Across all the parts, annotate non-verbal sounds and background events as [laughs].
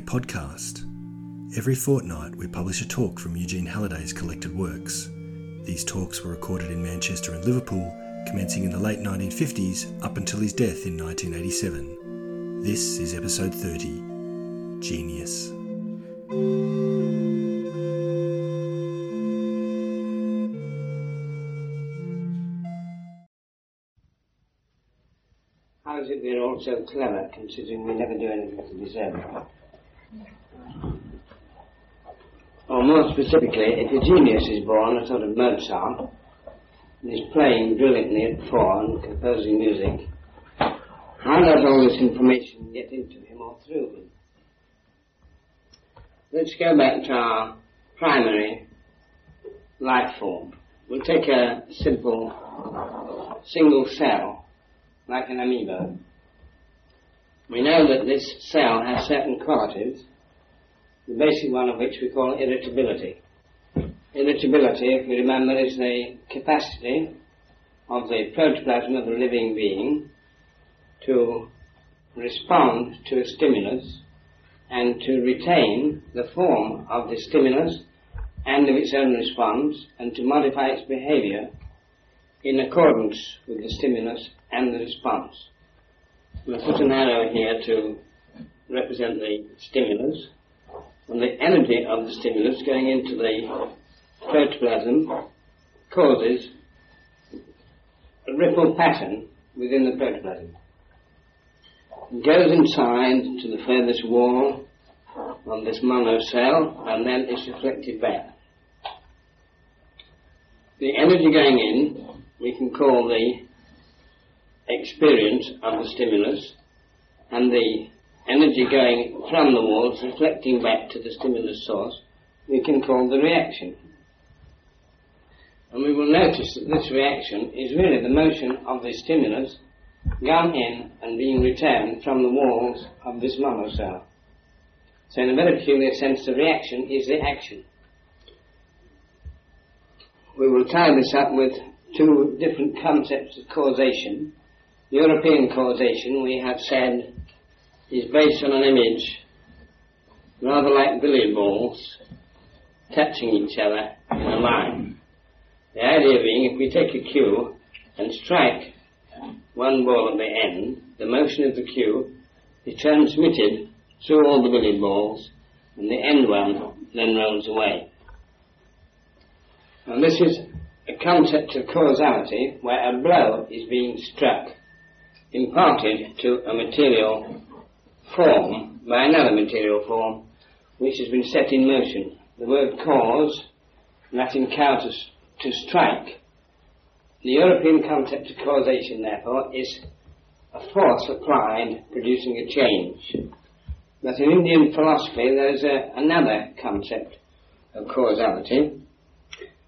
Podcast. Every fortnight, we publish a talk from Eugene Halliday's collected works. These talks were recorded in Manchester and Liverpool, commencing in the late 1950s up until his death in 1987. This is episode 30 Genius. How is it we're all so clever, considering we never do anything to deserve it? Or more specifically, if a genius is born, a sort of Mozart, and is playing brilliantly at four and composing music, how does all this information get into him or through him? Let's go back to our primary life form. We'll take a simple single cell, like an amoeba. We know that this cell has certain qualities, the basic one of which we call irritability. Irritability, if we remember, is the capacity of the protoplasm of a living being to respond to a stimulus and to retain the form of the stimulus and of its own response and to modify its behavior in accordance with the stimulus and the response. We'll put an arrow here to represent the stimulus and the energy of the stimulus going into the protoplasm causes a ripple pattern within the protoplasm. It goes inside to the furthest wall of this monocell and then is reflected back. The energy going in we can call the experience of the stimulus and the energy going from the walls reflecting back to the stimulus source we can call the reaction. And we will notice that this reaction is really the motion of the stimulus gone in and being returned from the walls of this monocell. So in a very peculiar sense the reaction is the action. We will tie this up with two different concepts of causation. European causation, we have said, is based on an image rather like billiard balls touching each other in a line. The idea being if we take a cue and strike one ball at the end, the motion of the cue is transmitted through all the billiard balls and the end one then rolls away. And this is a concept of causality where a blow is being struck, imparted to a material form by another material form which has been set in motion. The word cause, Latin cautus, to strike. The European concept of causation, therefore, is a force applied producing a change. But in Indian philosophy there is a, another concept of causality,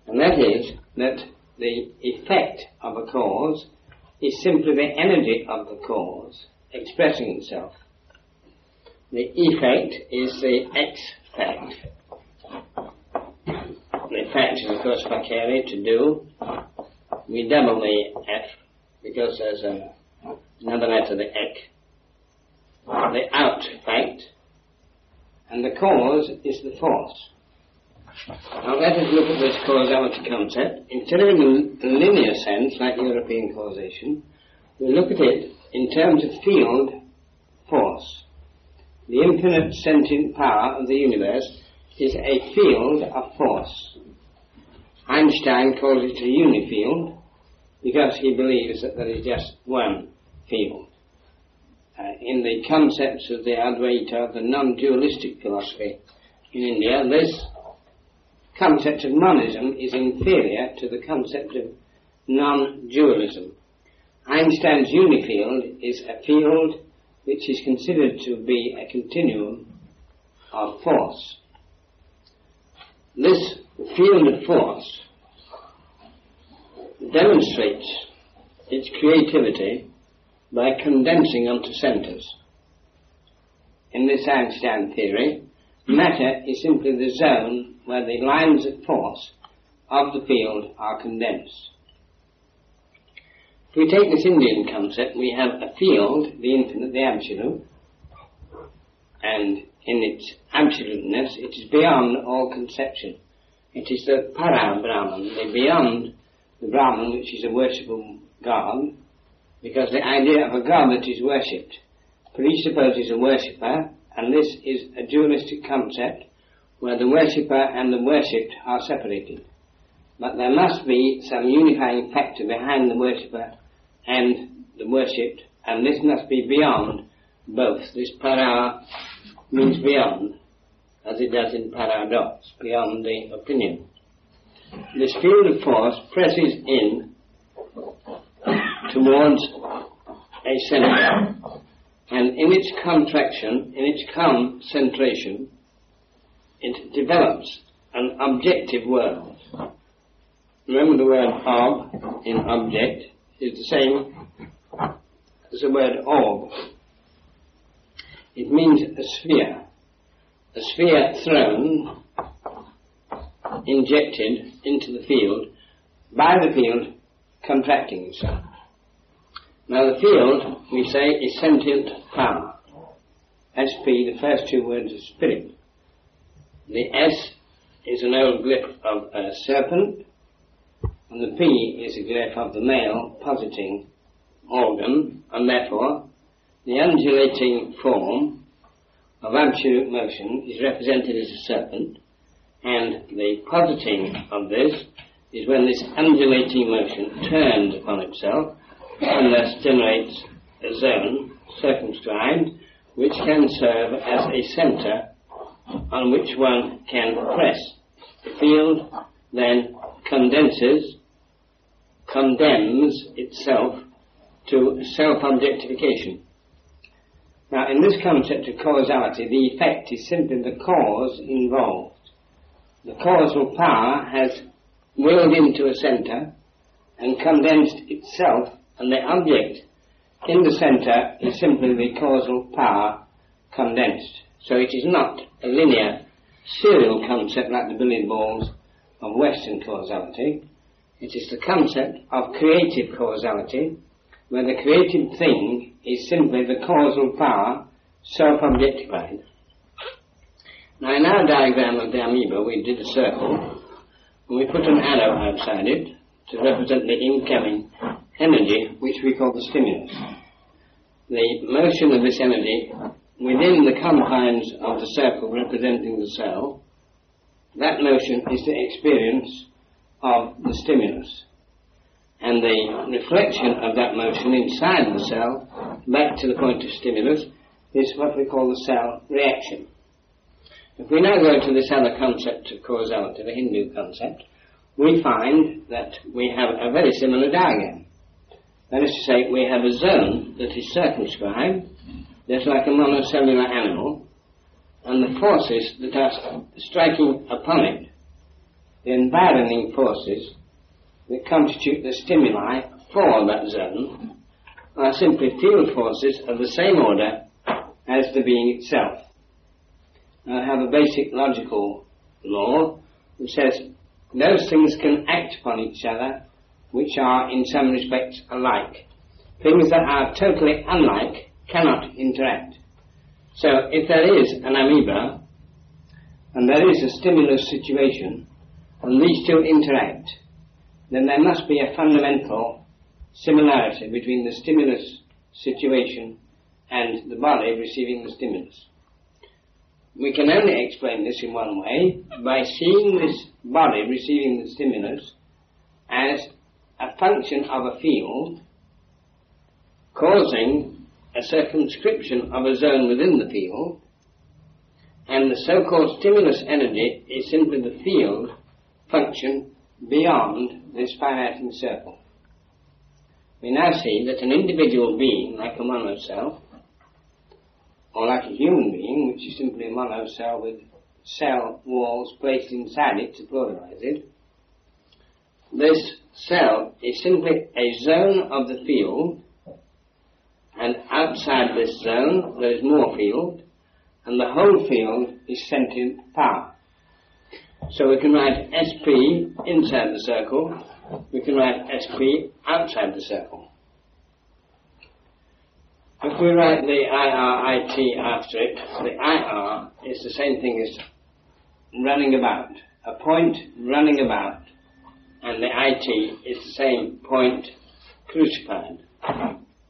and that is that the effect of a cause is simply the energy of the cause expressing itself. The effect is the X-fact. The fact is, of course, facere, to do. We double the F because there's a, another letter, the ek. The out fact. And the cause is the force. Now let us look at this causality concept. Instead of in a linear sense, like European causation, we look at it in terms of field force. The infinite sentient power of the universe is a field of force. Einstein calls it a unifield because he believes that there is just one field. Uh, in the concepts of the Advaita, the non-dualistic philosophy in India, this concept of monism is inferior to the concept of non-dualism. Einstein's unifield is a field which is considered to be a continuum of force. This field of force demonstrates its creativity by condensing onto centers. In this Einstein theory, matter is simply the zone where the lines of force of the field are condensed. If we take this Indian concept, we have a field, the infinite, the absolute, and in its absoluteness, it is beyond all conception. It is the para Brahman, the beyond the Brahman, which is a worshipable God, because the idea of a God that is worshipped presupposes a worshipper, and this is a dualistic concept where the worshipper and the worshipped are separated. But there must be some unifying factor behind the worshipper and the worshipped, and this must be beyond both. This para means beyond, as it does in paradox, beyond the opinion. This field of force presses in towards a center, and in its contraction, in its concentration, it develops an objective world. Remember the word ob in object is the same as the word orb. It means a sphere. A sphere thrown, injected into the field by the field contracting itself. Now the field, we say, is sentient power. SP, the first two words of spirit. The S is an old glyph of a serpent, and the P is a glyph of the male positing organ, and therefore the undulating form of absolute motion is represented as a serpent, and the positing of this is when this undulating motion turns upon itself and thus generates a zone circumscribed which can serve as a center on which one can press. The field then condenses, condemns itself to self-objectification. Now, in this concept of causality, the effect is simply the cause involved. The causal power has willed into a center and condensed itself, and the object in the center is simply the causal power condensed. So it is not a linear, serial concept like the billiard balls of Western causality. It is the concept of creative causality, where the created thing is simply the causal power self-objectified. Now in our diagram of the amoeba we did a circle and we put an arrow outside it to represent the incoming energy which we call the stimulus. The motion of this energy within the confines of the circle representing the cell, that motion is the experience of the stimulus. And the reflection of that motion inside the cell back to the point of stimulus is what we call the cell reaction. If we now go to this other concept of causality, the Hindu concept, we find that we have a very similar diagram. That is to say, we have a zone that is circumscribed just like a monocellular animal, and the forces that are striking upon it, the environing forces that constitute the stimuli for that zone, are simply field forces of the same order as the being itself. I have a basic logical law which says those things can act upon each other which are in some respects alike. Things that are totally unlike cannot interact. So if there is an amoeba and there is a stimulus situation and these two interact, then there must be a fundamental similarity between the stimulus situation and the body receiving the stimulus. We can only explain this in one way by seeing this body receiving the stimulus as a function of a field causing a circumscription of a zone within the field, and the so-called stimulus energy is simply the field function beyond this finating circle. We now see that an individual being, like a monocell, or like a human being, which is simply a monocell with cell walls placed inside it to pluralize it, this cell is simply a zone of the field and outside this zone there is more field, and the whole field is sentient power. So we can write SP inside the circle, we can write SP outside the circle. If we write the IRIT after it, the IR is the same thing as running about. A point running about, and the IT is the same point crucified.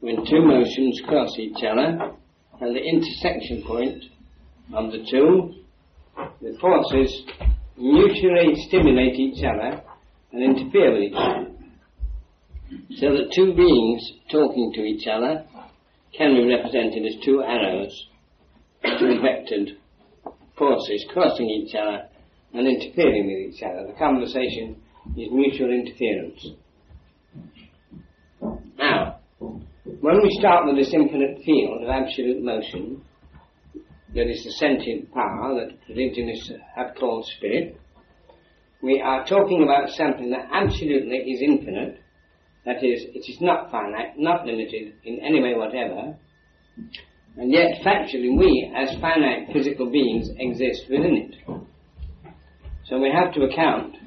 When two motions cross each other, and the intersection point of the two, the forces mutually stimulate each other and interfere with each other. So that two beings talking to each other can be represented as two arrows, two vectored forces crossing each other and interfering with each other. The conversation is mutual interference. Now, when we start with this infinite field of absolute motion, that is the sentient power that religionists have called spirit, we are talking about something that absolutely is infinite, that is, it is not finite, not limited in any way whatever, and yet factually we, as finite physical beings, exist within it. So we have to account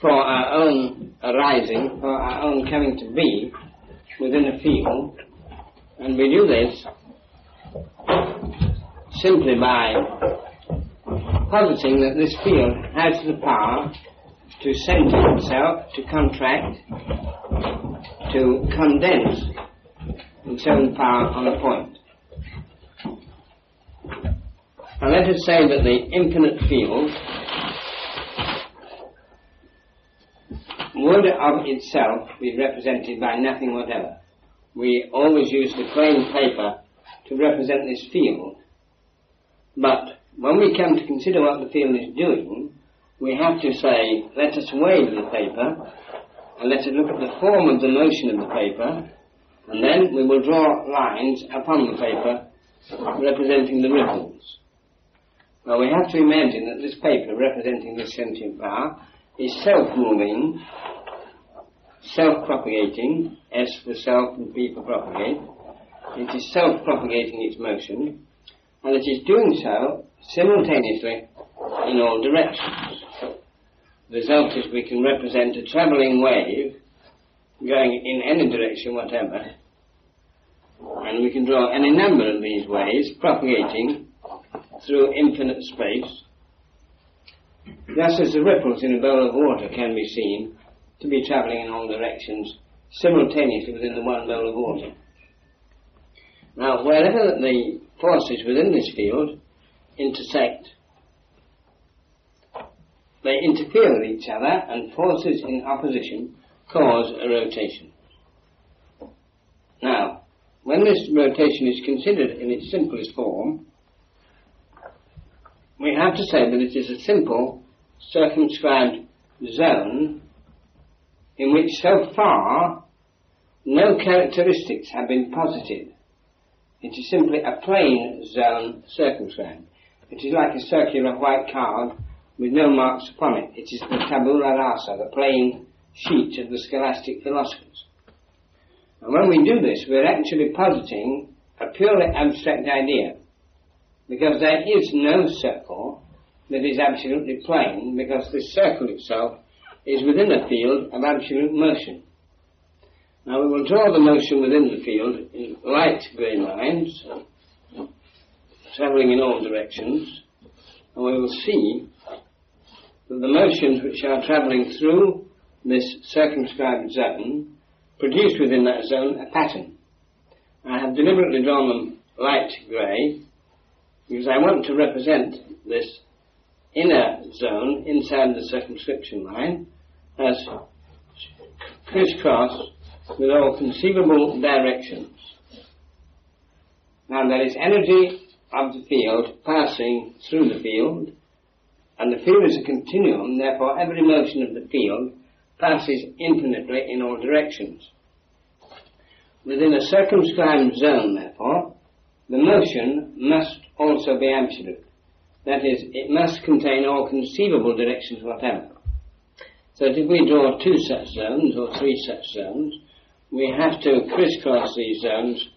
for our own arising, for our own coming to be within a field, and we do this simply by positing that this field has the power to center itself, to contract, to condense its own power on a point. Now let us say that the infinite field would of itself be represented by nothing whatever. We always use the plain paper to represent this field. But when we come to consider what the field is doing, we have to say, let us wave the paper, and let us look at the form of the motion of the paper, and then we will draw lines upon the paper representing the ripples. Now we have to imagine that this paper representing this sentient power is self-moving, self-propagating, S for self and P for propagate. It is self-propagating its motion, and it is doing so simultaneously in all directions. The result is we can represent a travelling wave going in any direction whatever, and we can draw any number of these waves propagating through infinite space, just as the ripples in a bowl of water can be seen to be travelling in all directions simultaneously within the one bowl of water. Now, wherever the forces within this field intersect, they interfere with each other and forces in opposition cause a rotation. Now, when this rotation is considered in its simplest form, we have to say that it is a simple, circumscribed zone in which so far no characteristics have been posited. It is simply a plain zone circumscribed. It is like a circular white card with no marks upon it. It is the tabula rasa, the plain sheet of the scholastic philosophers. And when we do this, we're actually positing a purely abstract idea. Because there is no circle that is absolutely plain, because the circle itself is within a field of absolute motion. Now we will draw the motion within the field in light grey lines, uh, travelling in all directions, and we will see that the motions which are travelling through this circumscribed zone produce within that zone a pattern. I have deliberately drawn them light grey because I want to represent this inner zone inside the circumscription line as crisscross with all conceivable directions. Now there is energy of the field passing through the field, and the field is a continuum, therefore every motion of the field passes infinitely in all directions. Within a circumscribed zone, therefore, the motion must also be absolute. That is, it must contain all conceivable directions whatever. So that if we draw two such zones or three such zones, we have to crisscross these zones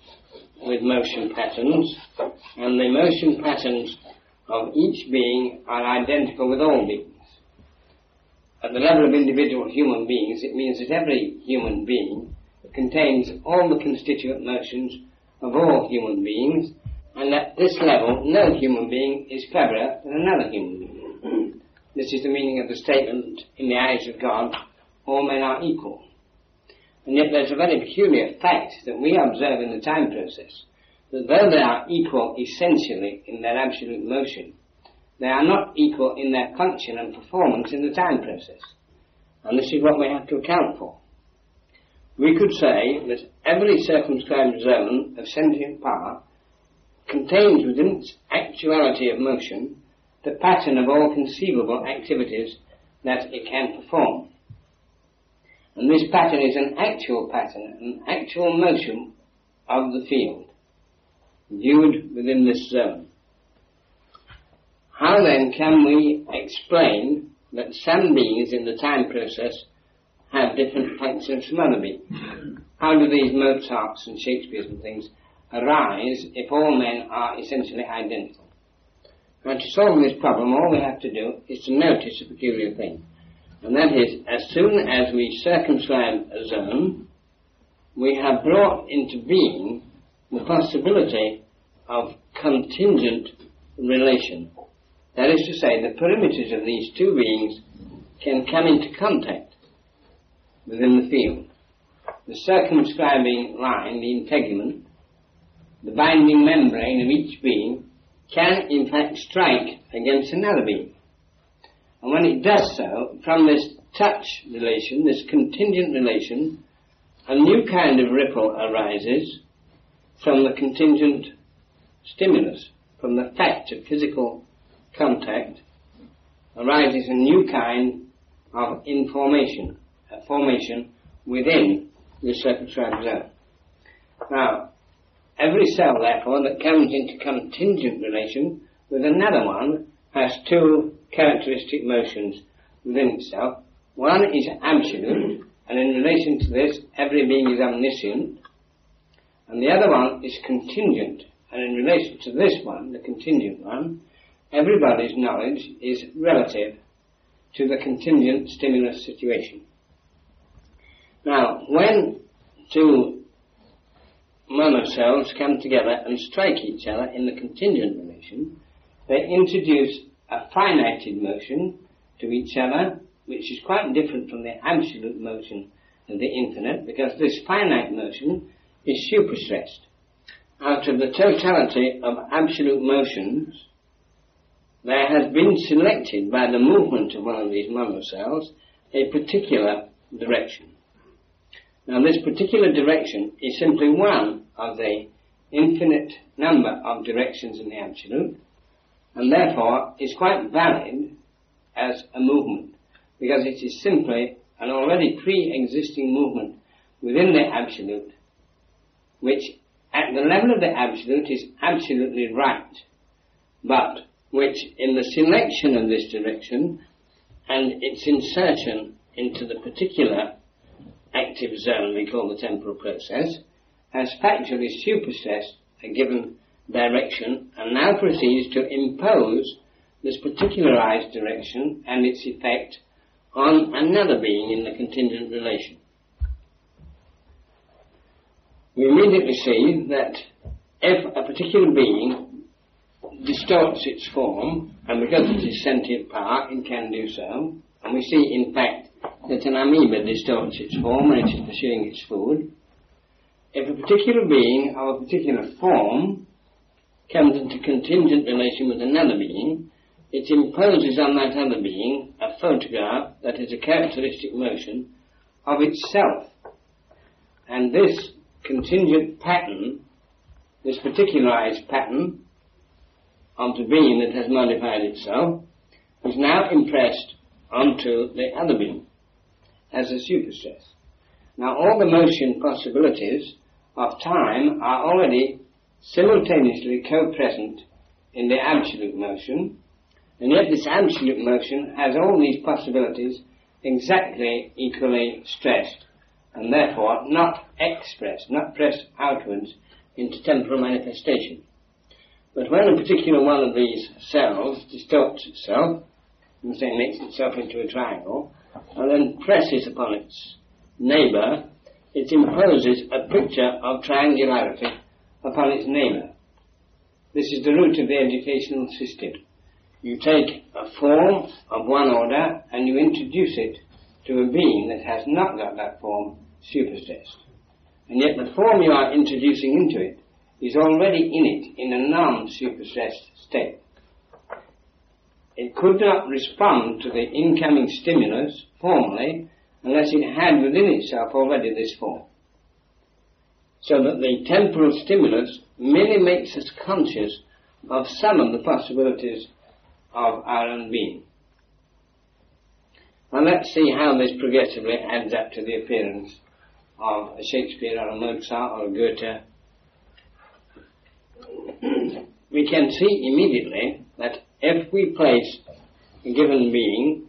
with motion patterns, and the motion patterns of each being are identical with all beings. At the level of individual human beings, it means that every human being contains all the constituent motions of all human beings, and at this level, no human being is cleverer than another human being. [clears throat] this is the meaning of the statement, in the eyes of God, all men are equal. And yet there's a very peculiar fact that we observe in the time process, that though they are equal essentially in their absolute motion, they are not equal in their function and performance in the time process. And this is what we have to account for. We could say that every circumscribed zone of sentient power contains within its actuality of motion the pattern of all conceivable activities that it can perform. And this pattern is an actual pattern, an actual motion of the field, viewed within this zone. How then can we explain that some beings in the time process have different from other beings? How do these Mozarts and Shakespeare's and things arise if all men are essentially identical? And to solve this problem, all we have to do is to notice a peculiar thing. And that is, as soon as we circumscribe a zone, we have brought into being the possibility of contingent relation. That is to say, the perimeters of these two beings can come into contact within the field. The circumscribing line, the integument, the binding membrane of each being, can in fact strike against another being. And when it does so, from this touch relation, this contingent relation, a new kind of ripple arises from the contingent stimulus, from the fact of physical contact, arises a new kind of information, a formation within the circumscribed zone. Now, every cell, therefore, that comes into contingent relation with another one has two characteristic motions within itself. One is absolute, and in relation to this, every being is omniscient. And the other one is contingent, and in relation to this one, the contingent one, everybody's knowledge is relative to the contingent stimulus situation. Now, when two monocells come together and strike each other in the contingent relation, they introduce a finited motion to each other, which is quite different from the absolute motion of the infinite, because this finite motion is superstressed. Out of the totality of absolute motions, there has been selected by the movement of one of these monocells a particular direction. Now this particular direction is simply one of the infinite number of directions in the absolute, and therefore is quite valid as a movement because it is simply an already pre-existing movement within the absolute which at the level of the absolute is absolutely right but which in the selection of this direction and its insertion into the particular active zone we call the temporal process has factually superstressed a given direction and now proceeds to impose this particularized direction and its effect on another being in the contingent relation. We immediately see that if a particular being distorts its form, and because it is sentient power, it can do so, and we see in fact that an amoeba distorts its form when it is pursuing its food, if a particular being of a particular form comes into contingent relation with another being, it imposes on that other being a photograph that is a characteristic motion of itself. And this contingent pattern, this particularized pattern of the being that has modified itself, is now impressed onto the other being as a superstress. Now all the motion possibilities of time are already simultaneously co-present in the absolute motion, and yet this absolute motion has all these possibilities exactly equally stressed, and therefore not expressed, not pressed outwards into temporal manifestation. But when a particular one of these cells distorts itself, and say makes itself into a triangle, and then presses upon its neighbour, it imposes a picture of triangularity upon its neighbour. This is the root of the educational system. You take a form of one order and you introduce it to a being that has not got that form superstressed. And yet the form you are introducing into it is already in it in a non-superstressed state. It could not respond to the incoming stimulus formally unless it had within itself already this form. So that the temporal stimulus merely makes us conscious of some of the possibilities of our own being. Now let's see how this progressively adds up to the appearance of a Shakespeare or a Mozart or a Goethe. we can see immediately that if we place a given being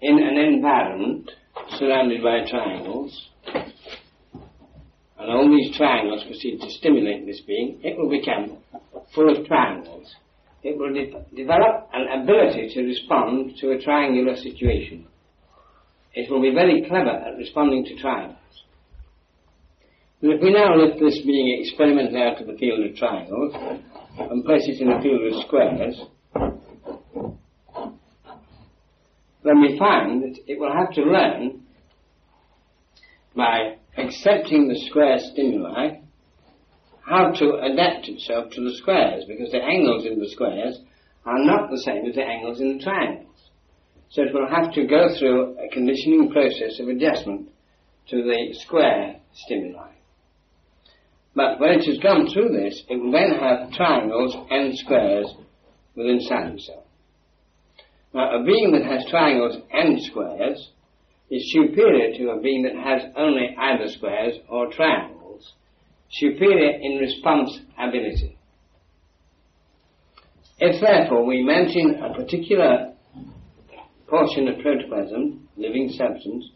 in an environment surrounded by triangles, and all these triangles proceed to stimulate this being, it will become full of triangles. It will de- develop an ability to respond to a triangular situation. It will be very clever at responding to triangles. And if we now lift this being experimentally out of the field of triangles and place it in the field of squares, then we find that it will have to learn by accepting the square stimuli how to adapt itself to the squares because the angles in the squares are not the same as the angles in the triangles. So it will have to go through a conditioning process of adjustment to the square stimuli. But when it has gone through this, it will then have triangles and squares within itself. Now, a being that has triangles and squares is superior to a being that has only either squares or triangles, superior in response ability. If therefore we mention a particular portion of protoplasm, living substance,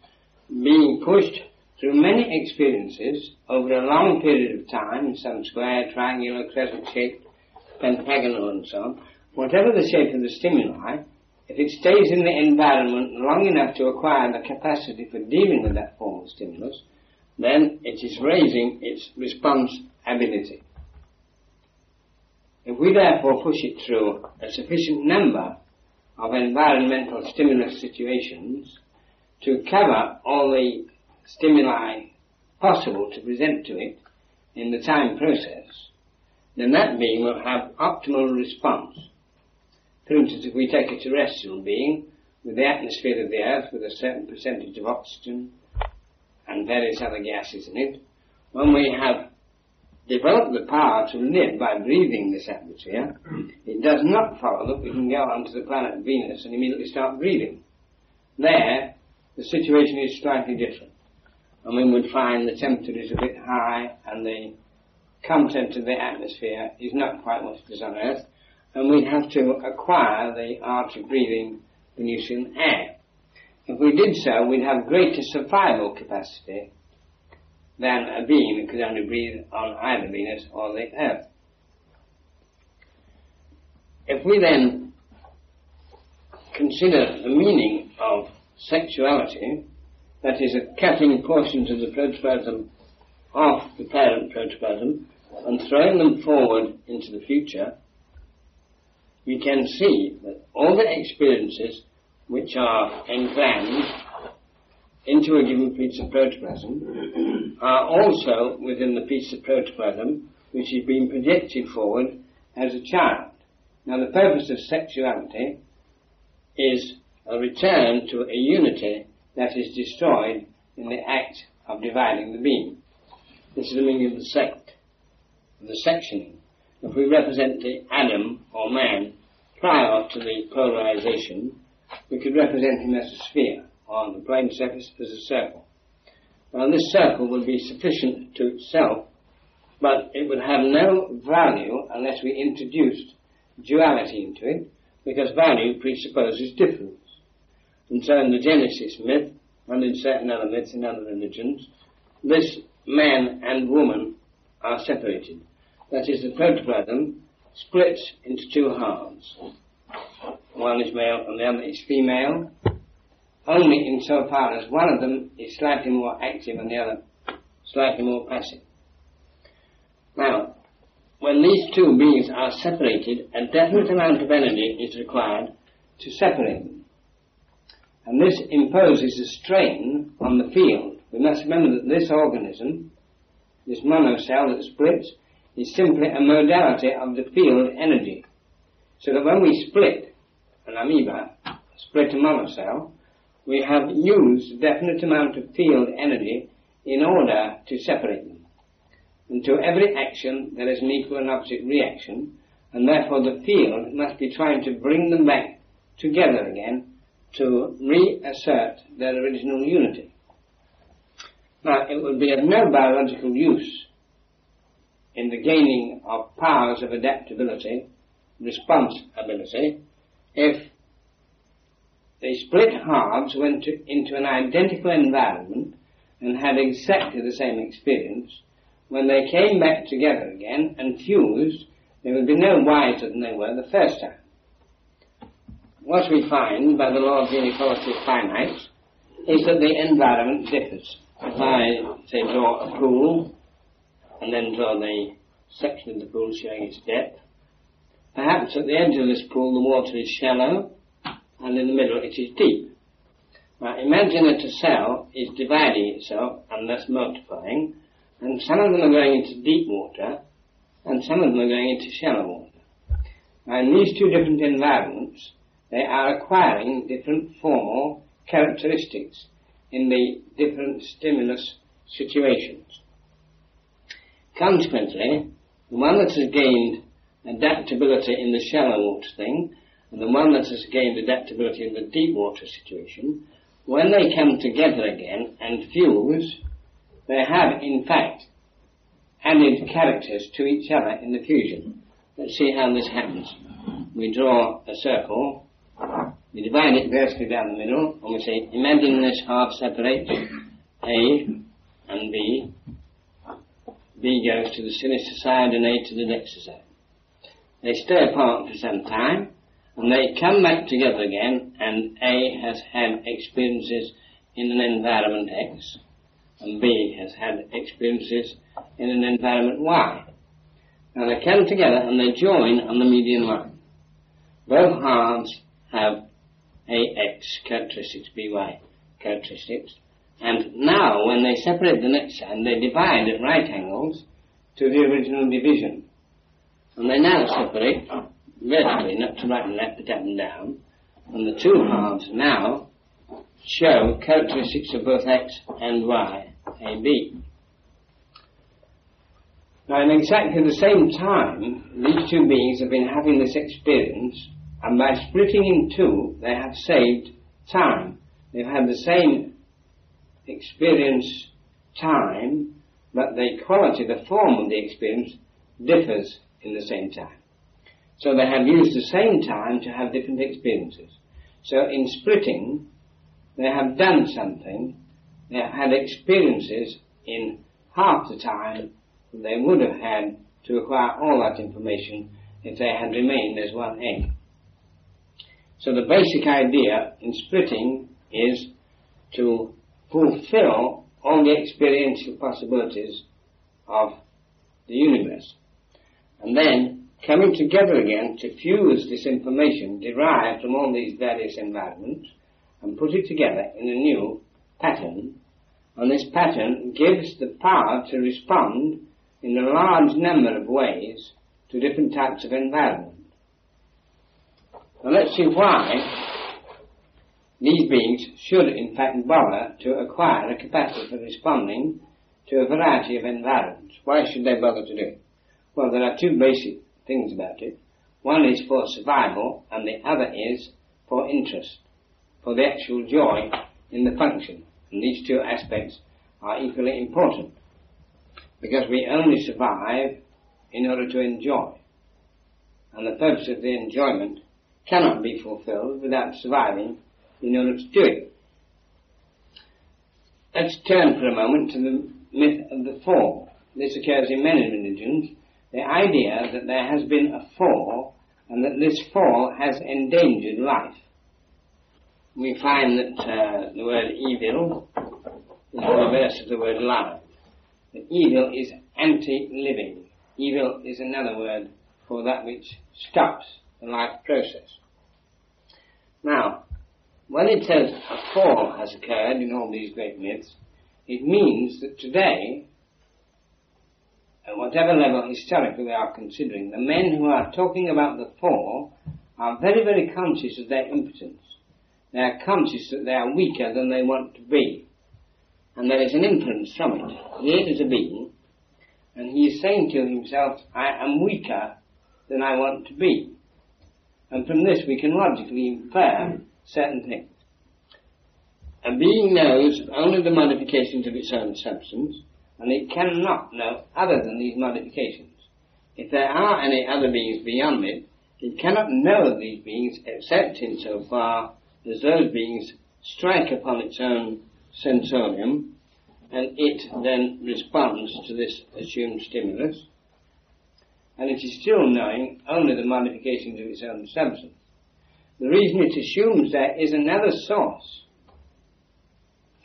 being pushed through many experiences over a long period of time, some square, triangular, crescent shaped, pentagonal and so on, whatever the shape of the stimuli, if it stays in the environment long enough to acquire the capacity for dealing with that form of stimulus, then it is raising its response ability. If we therefore push it through a sufficient number of environmental stimulus situations to cover all the stimuli possible to present to it in the time process, then that being will have optimal response for instance, if we take a terrestrial being with the atmosphere of the Earth with a certain percentage of oxygen and various other gases in it, when we have developed the power to live by breathing this atmosphere, [clears throat] it does not follow that we can go onto the planet Venus and immediately start breathing. There, the situation is slightly different. And we would find the temperature is a bit high and the content of the atmosphere is not quite what it is on Earth and we'd have to acquire the art of breathing Venusian air. If we did so, we'd have greater survival capacity than a being that could only breathe on either Venus or the Earth. If we then consider the meaning of sexuality, that is, a cutting portions of the protoplasm off the parent protoplasm and throwing them forward into the future, we can see that all the experiences which are engrammed into a given piece of protoplasm are also within the piece of protoplasm which is being projected forward as a child. Now the purpose of sexuality is a return to a unity that is destroyed in the act of dividing the being. This is the meaning of the sect, the sectioning. If we represent the Adam or man prior to the polarization, we could represent him as a sphere, on the plane surface as a circle. Now this circle would be sufficient to itself, but it would have no value unless we introduced duality into it, because value presupposes difference. And so in the Genesis myth, and in certain other myths in other religions, this man and woman are separated. That is, the protoplasm splits into two halves. One is male and the other is female, only insofar as one of them is slightly more active and the other slightly more passive. Now, when these two beings are separated, a definite amount of energy is required to separate them. And this imposes a strain on the field. We must remember that this organism, this monocell that splits, is simply a modality of the field energy. So that when we split an amoeba, split a monocell, we have used a definite amount of field energy in order to separate them. And to every action there is an equal and opposite reaction, and therefore the field must be trying to bring them back together again to reassert their original unity. Now, it would be of no biological use in the gaining of powers of adaptability, response ability, if they split halves went to, into an identical environment and had exactly the same experience. When they came back together again and fused, they would be no wiser than they were the first time. What we find by the law of the inequality of finites is that the environment differs. If I, say, draw a pool and then draw the section of the pool showing its depth, perhaps at the edge of this pool the water is shallow and in the middle it is deep. Now imagine that a cell is dividing itself and thus multiplying, and some of them are going into deep water, and some of them are going into shallow water. Now in these two different environments, they are acquiring different formal characteristics in the different stimulus situations. Consequently, the one that has gained adaptability in the shallow water thing and the one that has gained adaptability in the deep water situation, when they come together again and fuse, they have in fact added characters to each other in the fusion. Let's see how this happens. We draw a circle, we divide it vertically down the middle, and we say, imagine this half separates A and B. B goes to the sinister side and A to the dexter side. They stay apart for some time, and they come back together again, and A has had experiences in an environment X, and B has had experiences in an environment Y. Now they come together and they join on the median line. Both halves have AX characteristics, BY characteristics, and now when they separate the next and they divide at right angles to the original division. And they now separate vertically, not to right and left, but up and down. And the two halves now show characteristics of both x and y, a, b. Now, in exactly the same time, these two beings have been having this experience, and by splitting in two, they have saved time. They've had the same experience time, but the quality, the form of the experience differs in the same time. So they have used the same time to have different experiences. So in splitting, they have done something, they have had experiences in half the time they would have had to acquire all that information if they had remained as one egg. So the basic idea in splitting is to fulfill all the experiential possibilities of the universe. And then coming together again to fuse this information derived from all these various environments and put it together in a new pattern. And this pattern gives the power to respond in a large number of ways to different types of environment. Now let's see why these beings should in fact bother to acquire a capacity for responding to a variety of environments. Why should they bother to do it? Well, there are two basic things about it. One is for survival and the other is for interest, for the actual joy in the function. And these two aspects are equally important because we only survive in order to enjoy. And the purpose of the enjoyment cannot be fulfilled without surviving in order to do it. Let's turn for a moment to the myth of the fall. This occurs in many religions the idea that there has been a fall and that this fall has endangered life. We find that uh, the word evil is the reverse of the word life. That evil is anti-living. Evil is another word for that which stops the life process. Now, when it says a fall has occurred in all these great myths, it means that today, at whatever level historically we are considering, the men who are talking about the fall are very, very conscious of their impotence. They are conscious that they are weaker than they want to be. And there is an inference from it. Here is a being, and he is saying to himself, I am weaker than I want to be. And from this we can logically infer certain things. A being knows only the modifications of its own substance, and it cannot know other than these modifications. If there are any other beings beyond it, it cannot know these beings except in so far as those beings strike upon its own sensorium, and it then responds to this assumed stimulus, and it is still knowing only the modifications of its own substance. The reason it assumes there is another source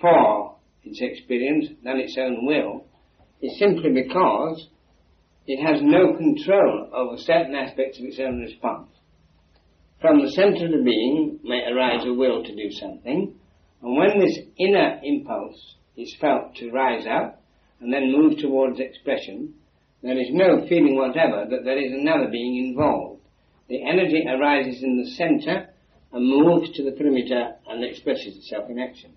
for its experience than its own will is simply because it has no control over certain aspects of its own response. From the center of the being may arise a will to do something, and when this inner impulse is felt to rise up and then move towards expression, there is no feeling whatever that there is another being involved. The energy arises in the center and moves to the perimeter and expresses itself in action.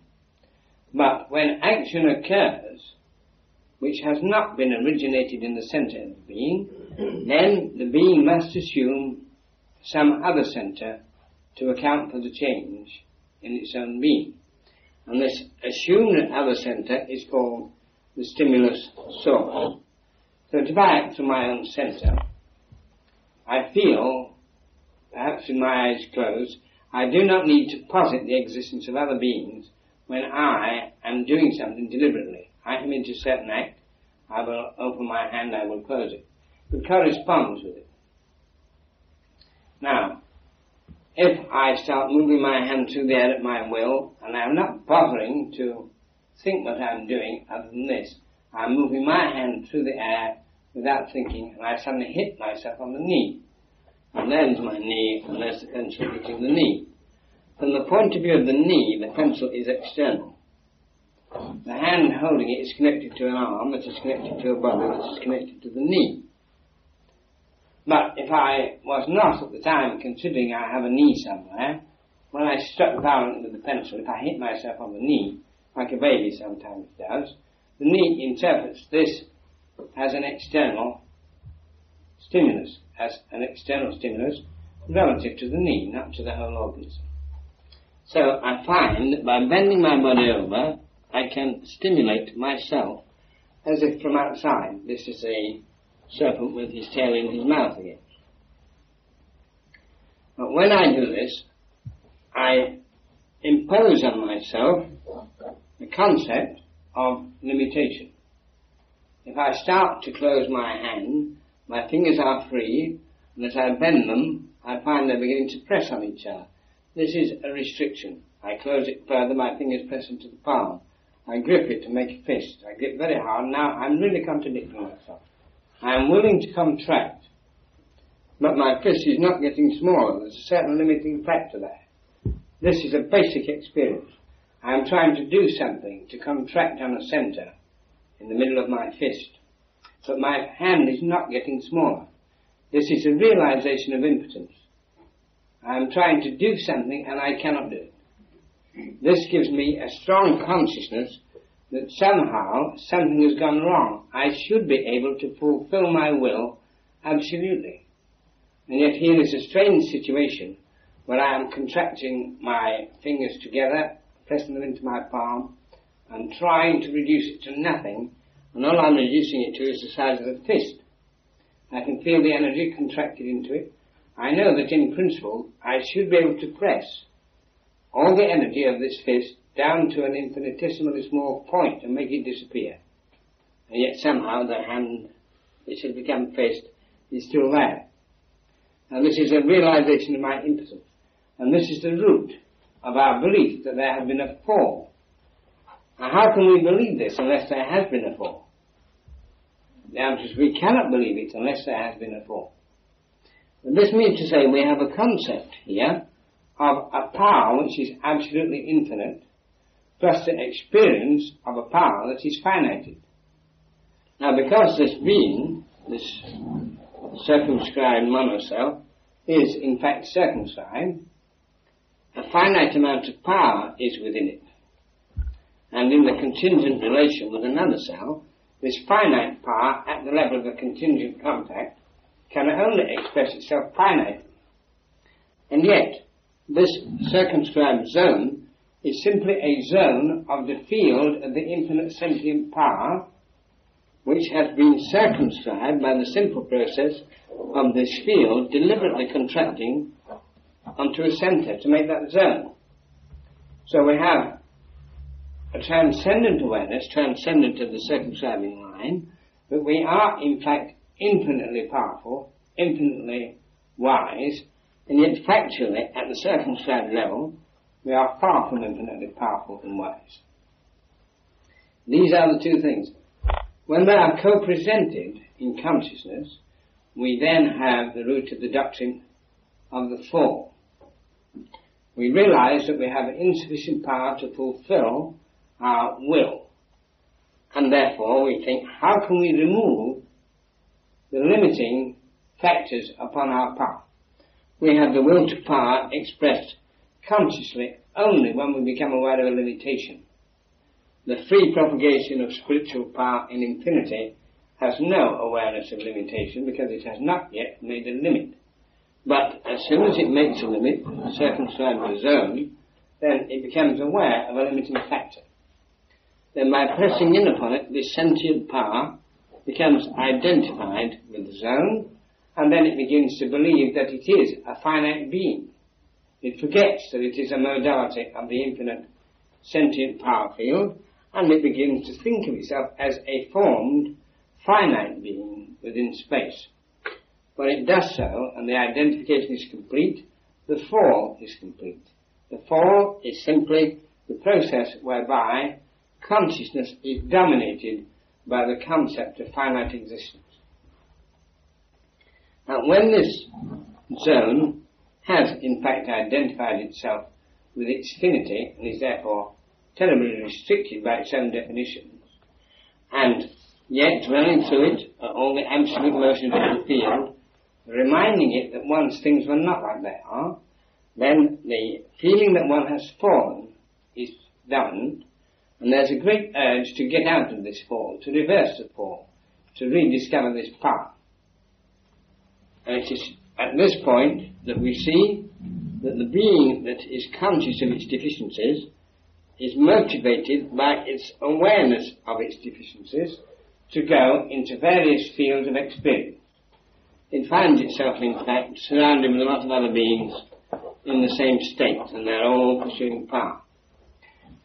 But when action occurs, which has not been originated in the center of the being, [clears throat] then the being must assume some other center to account for the change in its own being. And this assumed other center is called the stimulus source. So to back to my own center, I feel, perhaps with my eyes closed, I do not need to posit the existence of other beings when I am doing something deliberately. I into a certain act, I will open my hand, I will close it. It corresponds with it. Now, if I start moving my hand through the air at my will, and I'm not bothering to think what I'm doing other than this, I'm moving my hand through the air without thinking, and I suddenly hit myself on the knee. And there's my knee, the pencil hitting the knee. From the point of view of the knee, the pencil is external. The hand holding it is connected to an arm that is connected to a body that is connected to the knee. But if I was not at the time considering I have a knee somewhere, when I struck violently with the pencil, if I hit myself on the knee, like a baby sometimes does, the knee interprets this as an external stimulus, as an external stimulus relative to the knee, not to the whole organism. So I find that by bending my body over, I can stimulate myself as if from outside. This is a serpent with his tail in his mouth again. But when I do this, I impose on myself the concept of limitation. If I start to close my hand, my fingers are free, and as I bend them, I find they're beginning to press on each other. This is a restriction. I close it further, my fingers press into the palm. I grip it to make a fist. I grip very hard. Now I'm really contradicting myself. I am willing to contract, but my fist is not getting smaller. There's a certain limiting factor there. This is a basic experience. I am trying to do something to contract on a center in the middle of my fist, but my hand is not getting smaller. This is a realization of impotence. I am trying to do something and I cannot do it. This gives me a strong consciousness that somehow something has gone wrong. I should be able to fulfill my will absolutely. And yet here is a strange situation where I am contracting my fingers together, pressing them into my palm, and trying to reduce it to nothing, and all I'm reducing it to is the size of a fist. I can feel the energy contracted into it, I know that in principle I should be able to press all the energy of this fist down to an infinitesimally small point and make it disappear. And yet somehow the hand which has become fist is still there. And this is a realization of my impotence. And this is the root of our belief that there has been a fall. Now how can we believe this unless there has been a fall? The we cannot believe it unless there has been a form. And this means to say we have a concept here of a power which is absolutely infinite, plus the experience of a power that is finite. Now because this being, this circumscribed monocell, is in fact circumscribed, a finite amount of power is within it. And in the contingent relation with another cell, this finite power at the level of a contingent contact can only express itself finitely. And yet, this circumscribed zone is simply a zone of the field of the infinite sentient power which has been circumscribed by the simple process of this field deliberately contracting onto a center to make that zone. So we have a transcendent awareness, transcendent of the circumscribing line, that we are in fact infinitely powerful, infinitely wise, and yet factually at the circumscribed level, we are far from infinitely powerful and wise. These are the two things. When they are co-presented in consciousness, we then have the root of the doctrine of the fall. We realize that we have insufficient power to fulfill our will. And therefore we think, how can we remove the limiting factors upon our power? We have the will to power expressed consciously only when we become aware of a limitation. The free propagation of spiritual power in infinity has no awareness of limitation because it has not yet made a limit. But as soon as it makes a limit, a circumscribed the zone, then it becomes aware of a limiting factor. Then by pressing in upon it, this sentient power becomes identified with the zone, and then it begins to believe that it is a finite being. It forgets that it is a modality of the infinite sentient power field, and it begins to think of itself as a formed, finite being within space. When it does so, and the identification is complete, the fall is complete. The fall is simply the process whereby consciousness is dominated by the concept of finite existence. Now, when this zone has in fact identified itself with its finity and is therefore terribly restricted by its own definitions, and yet dwelling through it are all the absolute motions of the field, reminding it that once things were not like they are, then the feeling that one has fallen is done, and there's a great urge to get out of this fall, to reverse the fall, to rediscover this path. And it is at this point that we see that the being that is conscious of its deficiencies is motivated by its awareness of its deficiencies to go into various fields of experience. It finds itself, in fact, surrounded with a lot of other beings in the same state, and they're all pursuing power.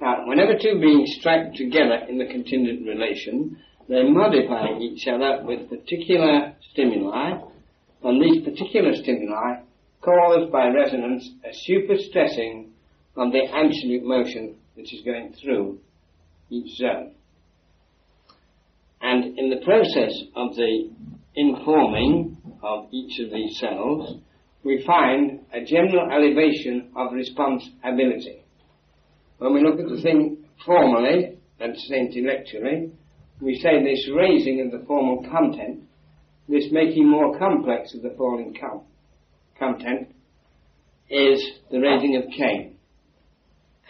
Now, whenever two beings strike together in the contingent relation, they modify each other with particular stimuli and these particular stimuli cause by resonance a superstressing on the absolute motion which is going through each zone. And in the process of the informing of each of these cells, we find a general elevation of response ability. When we look at the thing formally, and intellectually, we say this raising of the formal content this making more complex of the falling com- content is the raising of Cain.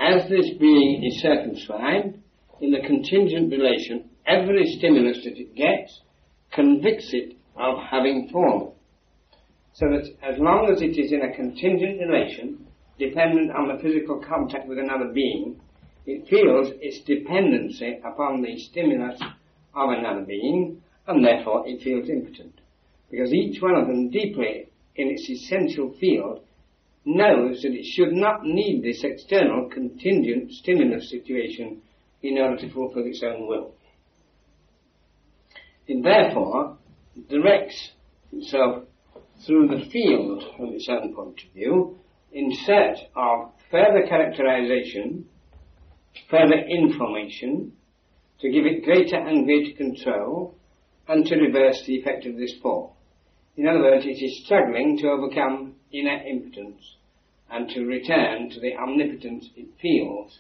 As this being is circumscribed, in the contingent relation, every stimulus that it gets convicts it of having fallen. So that as long as it is in a contingent relation, dependent on the physical contact with another being, it feels its dependency upon the stimulus of another being, and therefore it feels impotent. Because each one of them deeply in its essential field knows that it should not need this external contingent stimulus situation in order to fulfill its own will. It therefore directs itself through the field from its own point of view in search of further characterization, further information, to give it greater and greater control, and to reverse the effect of this fall. In other words, it is struggling to overcome inner impotence and to return to the omnipotence it feels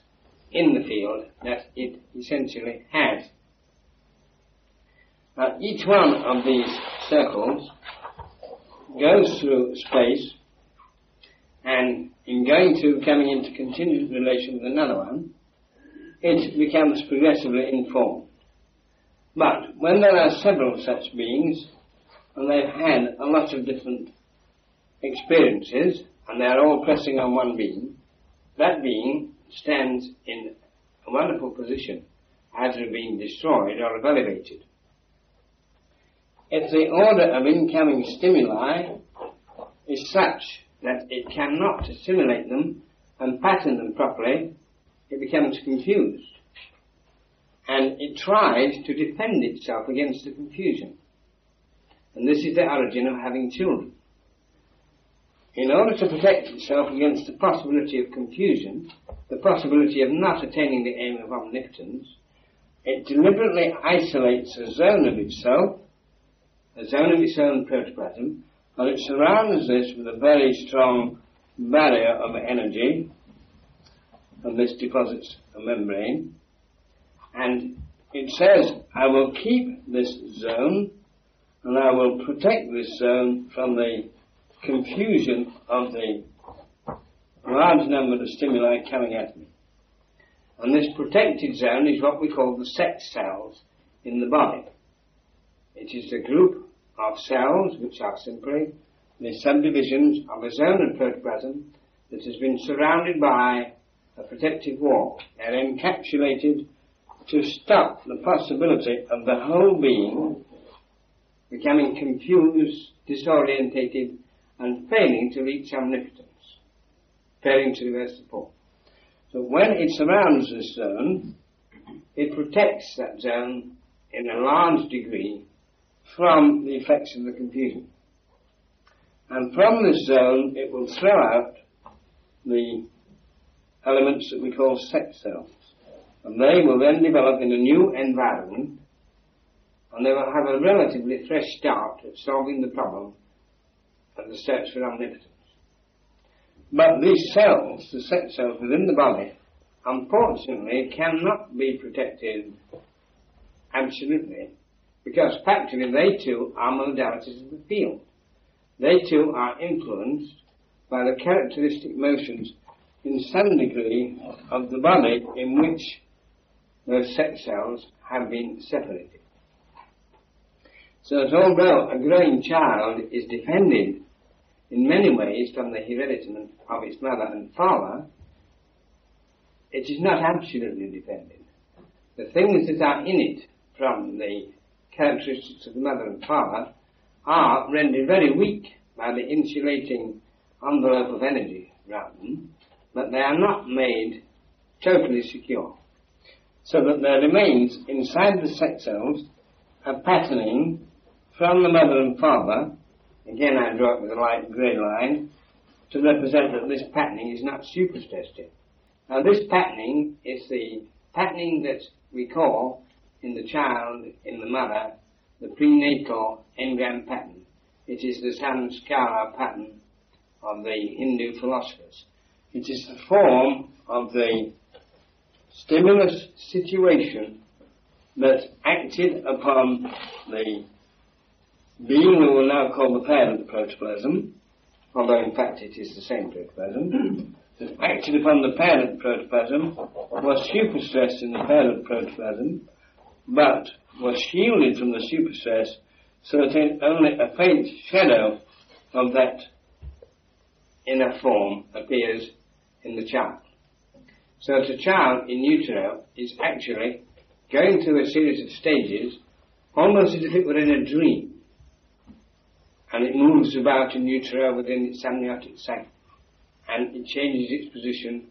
in the field that it essentially has. Now, each one of these circles goes through space and in going to coming into continuous relation with another one, it becomes progressively informed. But when there are several such beings, and they've had a lot of different experiences, and they're all pressing on one being, that being stands in a wonderful position, either being destroyed or elevated. If the order of incoming stimuli is such that it cannot assimilate them and pattern them properly, it becomes confused. And it tries to defend itself against the confusion. And this is the origin of having children. In order to protect itself against the possibility of confusion, the possibility of not attaining the aim of omnipotence, it deliberately isolates a zone of itself, a zone of its own protoplasm, and it surrounds this with a very strong barrier of energy, and this deposits a membrane, and it says, I will keep this zone, and I will protect this zone from the confusion of the large number of stimuli coming at me. And this protected zone is what we call the sex cells in the body. It is a group of cells which are simply the subdivisions of a zone of protoplasm that has been surrounded by a protective wall. They're encapsulated to stop the possibility of the whole being becoming confused, disorientated, and failing to reach omnipotence, failing to reverse the. So when it surrounds this zone, it protects that zone in a large degree from the effects of the confusion. And from this zone, it will throw out the elements that we call sex cells. And they will then develop in a new environment, and they will have a relatively fresh start at solving the problem of the search for omnipotence. But these cells, the sex cells within the body, unfortunately cannot be protected absolutely, because practically they too are modalities of the field. They too are influenced by the characteristic motions in some degree of the body in which those sex cells have been separated. So that although a growing child is defended in many ways from the heredity of its mother and father, it is not absolutely defended. The things that are in it from the characteristics of the mother and father are rendered very weak by the insulating envelope of energy around them, but they are not made totally secure. So that there remains inside the sex cells a patterning from the mother and father Again, I draw it with a light grey line to represent that this patterning is not superstressed. Now, this patterning is the patterning that we call in the child, in the mother, the prenatal engram pattern. It is the samskara pattern of the Hindu philosophers. It is the form of the stimulus situation that acted upon the being we will now call the parent protoplasm, although in fact it is the same protoplasm, that acted upon the parent protoplasm, was superstressed in the parent protoplasm, but was shielded from the superstress so that only a faint shadow of that inner form appears in the child. So that a child in utero is actually going through a series of stages almost as if it were in a dream and it moves about in utero within its amniotic sac, and it changes its position,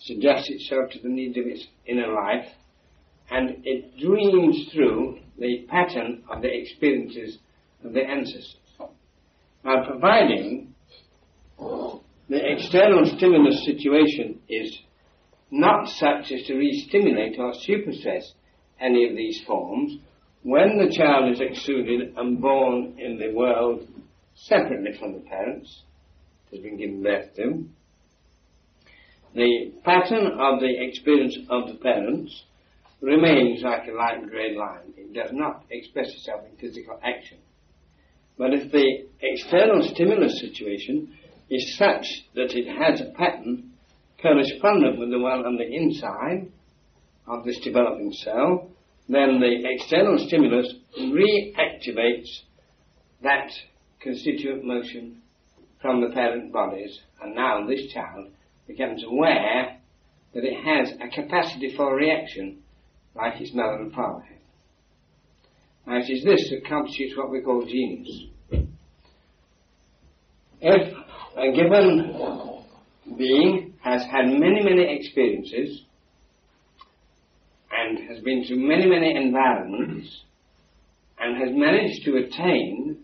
it adjusts itself to the needs of its inner life, and it dreams through the pattern of the experiences of the ancestors. Now, providing the external stimulus situation is not such as to re-stimulate or superstress any of these forms, when the child is exuded and born in the world separately from the parents, has been given birth to, the pattern of the experience of the parents remains like a light grey line. It does not express itself in physical action. But if the external stimulus situation is such that it has a pattern correspondent with the one on the inside of this developing cell, then the external stimulus reactivates that constituent motion from the parent bodies, and now this child becomes aware that it has a capacity for reaction like its mother and father. Now it is this that constitutes what we call genius. If a given being has had many, many experiences and has been through many, many environments and has managed to attain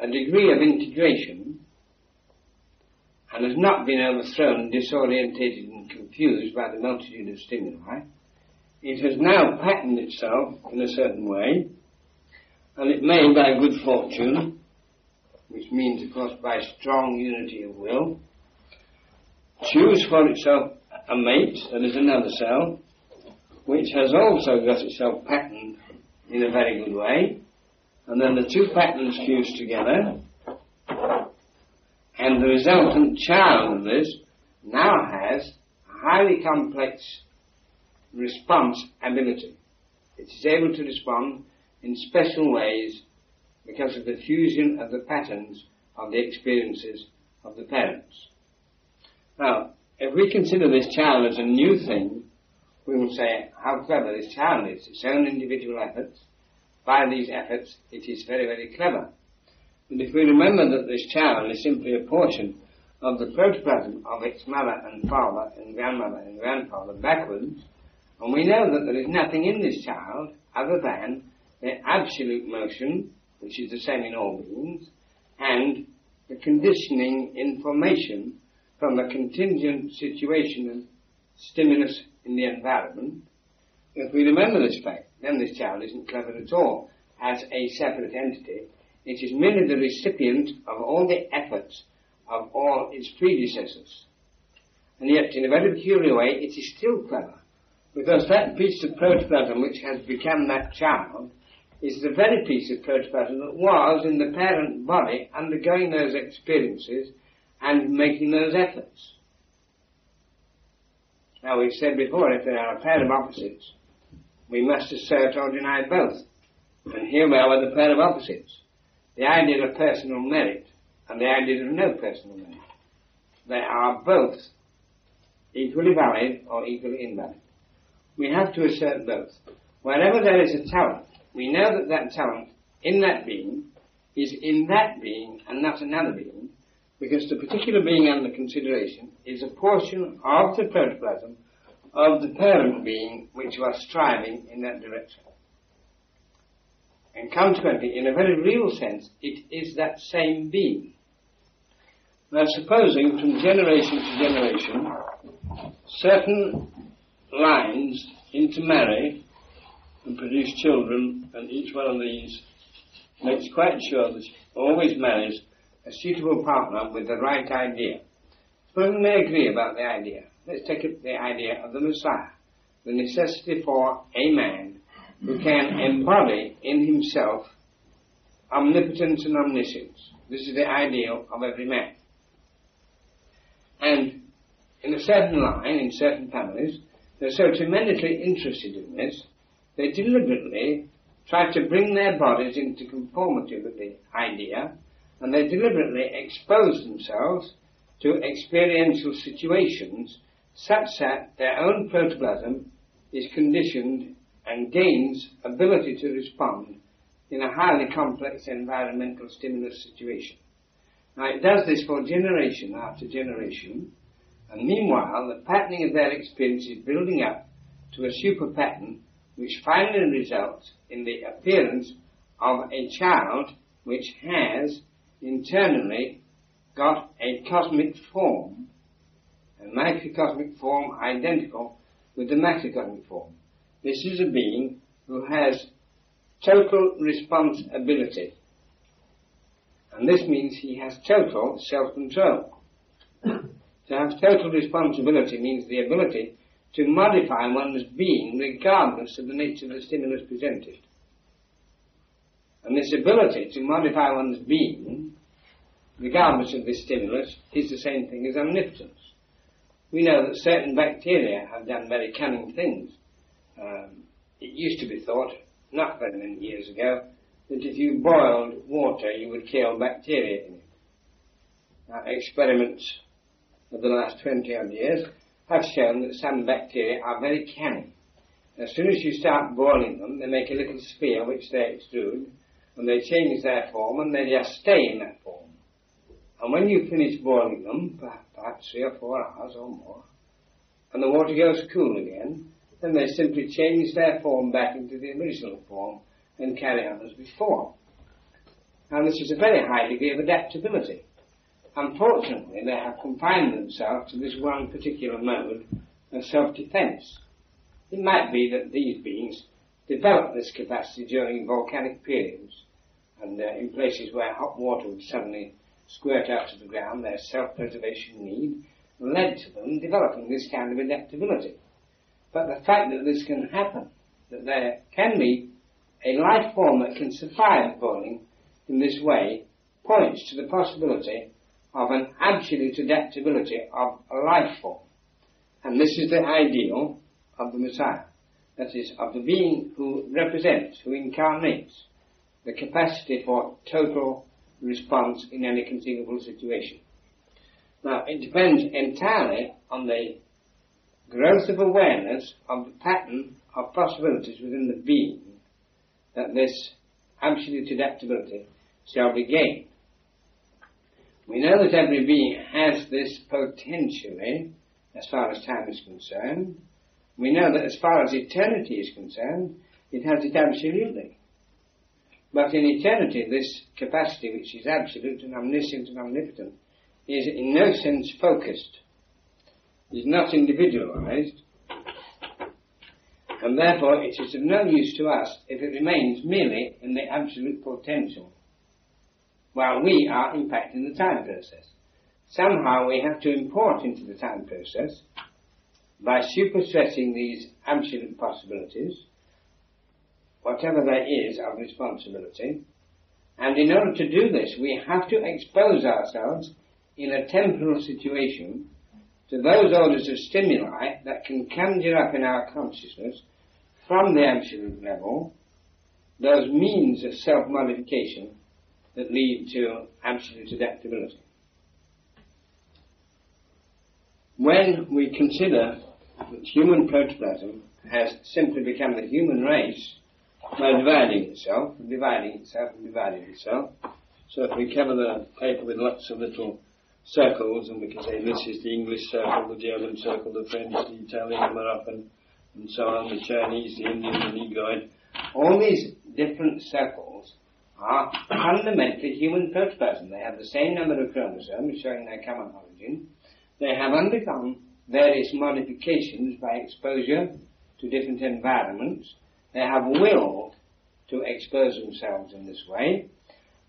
a degree of integration and has not been overthrown, disorientated and confused by the multitude of stimuli, it has now patterned itself in a certain way, and it may, by good fortune, which means, of course, by strong unity of will, choose for itself a mate, that is another cell, which has also got itself patterned in a very good way, and then the two patterns fuse together, and the resultant child of this now has a highly complex response ability. It is able to respond in special ways because of the fusion of the patterns of the experiences of the parents. Now, if we consider this child as a new thing, we will say how clever this child is. Its own individual efforts. By these efforts, it is very, very clever. But if we remember that this child is simply a portion of the protoplasm of its mother and father and grandmother and grandfather backwards, and we know that there is nothing in this child other than the absolute motion, which is the same in all beings, and the conditioning information from a contingent situation and stimulus in the environment. If we remember this fact, then this child isn't clever at all as a separate entity. It is merely the recipient of all the efforts of all its predecessors. And yet, in a very peculiar way, it is still clever because that piece of protoplasm which has become that child is the very piece of protoplasm that was in the parent body undergoing those experiences and making those efforts. Now we've said before, if there are a pair of opposites, we must assert or deny both. And here we are with a pair of opposites. The idea of personal merit and the idea of no personal merit. They are both equally valid or equally invalid we have to assert both. Wherever there is a talent, we know that that talent in that being is in that being and not another being, because the particular being under consideration is a portion of the protoplasm of the parent being which was striving in that direction. And consequently, in a very real sense, it is that same being. Now, supposing from generation to generation, certain lines intermarry and produce children, and each one of these makes quite sure that she always marries a suitable partner with the right idea. Suppose we may agree about the idea. Let's take up the idea of the Messiah, the necessity for a man who can embody in himself omnipotence and omniscience. This is the ideal of every man. And in a certain line, in certain families, they're so tremendously interested in this, they deliberately try to bring their bodies into conformity with the idea, and they deliberately expose themselves to experiential situations such that their own protoplasm is conditioned and gains ability to respond in a highly complex environmental stimulus situation. Now it does this for generation after generation, and meanwhile, the patterning of their experience is building up to a super pattern which finally results in the appearance of a child which has internally got a cosmic form, a microcosmic form identical with the macrocosmic form. This is a being who has total responsibility. And this means he has total self-control. To have total responsibility means the ability to modify one's being regardless of the nature of the stimulus presented. And this ability to modify one's being, regardless of the stimulus, is the same thing as omnipotence. We know that certain bacteria have done very cunning things. Um, it used to be thought, not very many years ago, that if you boiled water, you would kill bacteria in it. Now, experiments of the last 20 odd years have shown that some bacteria are very canny. As soon as you start boiling them, they make a little sphere which they extrude, and they change their form, and they just stay in that form. And when you finish boiling them, perhaps three or four hours or more, and the water goes cool again, then they simply change their form back into the original form and carry on as before. Now this is a very high degree of adaptability. Unfortunately, they have confined themselves to this one particular mode of self-defense. It might be that these beings developed this capacity during volcanic periods, and uh, in places where hot water would suddenly squirt out of the ground, their self-preservation need led to them developing this kind of adaptability. But the fact that this can happen, that there can be a life form that can survive boiling in this way, points to the possibility of an absolute adaptability of a life form. And this is the ideal of the Messiah. That is, of the being who represents, who incarnates the capacity for total response in any conceivable situation. Now, it depends entirely on the growth of awareness of the pattern of possibilities within the being that this absolute adaptability shall be gained. We know that every being has this potentially, as far as time is concerned. We know that as far as eternity is concerned, it has it absolutely. But in eternity, this capacity, which is absolute and omniscient and omnipotent, is in no sense focused, is not individualized, and therefore it is of no use to us if it remains merely in the absolute potential while we are impacting the time process. Somehow we have to import into the time process, by superstressing these absolute possibilities, whatever there is of responsibility, and in order to do this, we have to expose ourselves in a temporal situation to those orders of stimuli that can conjure up in our consciousness from the absolute level those means of self-modification that lead to absolute adaptability. When we consider that human protoplasm has simply become the human race by dividing itself, dividing itself, dividing itself, so if we cover the paper with lots of little circles, and we can say this is the English circle, the German circle, the French, the Italian, the Moroccan, and so on, the Chinese, the Indian, the Negroid, all these different circles Ah, are fundamentally human protoplasm. They have the same number of chromosomes showing their common origin. They have undergone various modifications by exposure to different environments. They have willed to expose themselves in this way.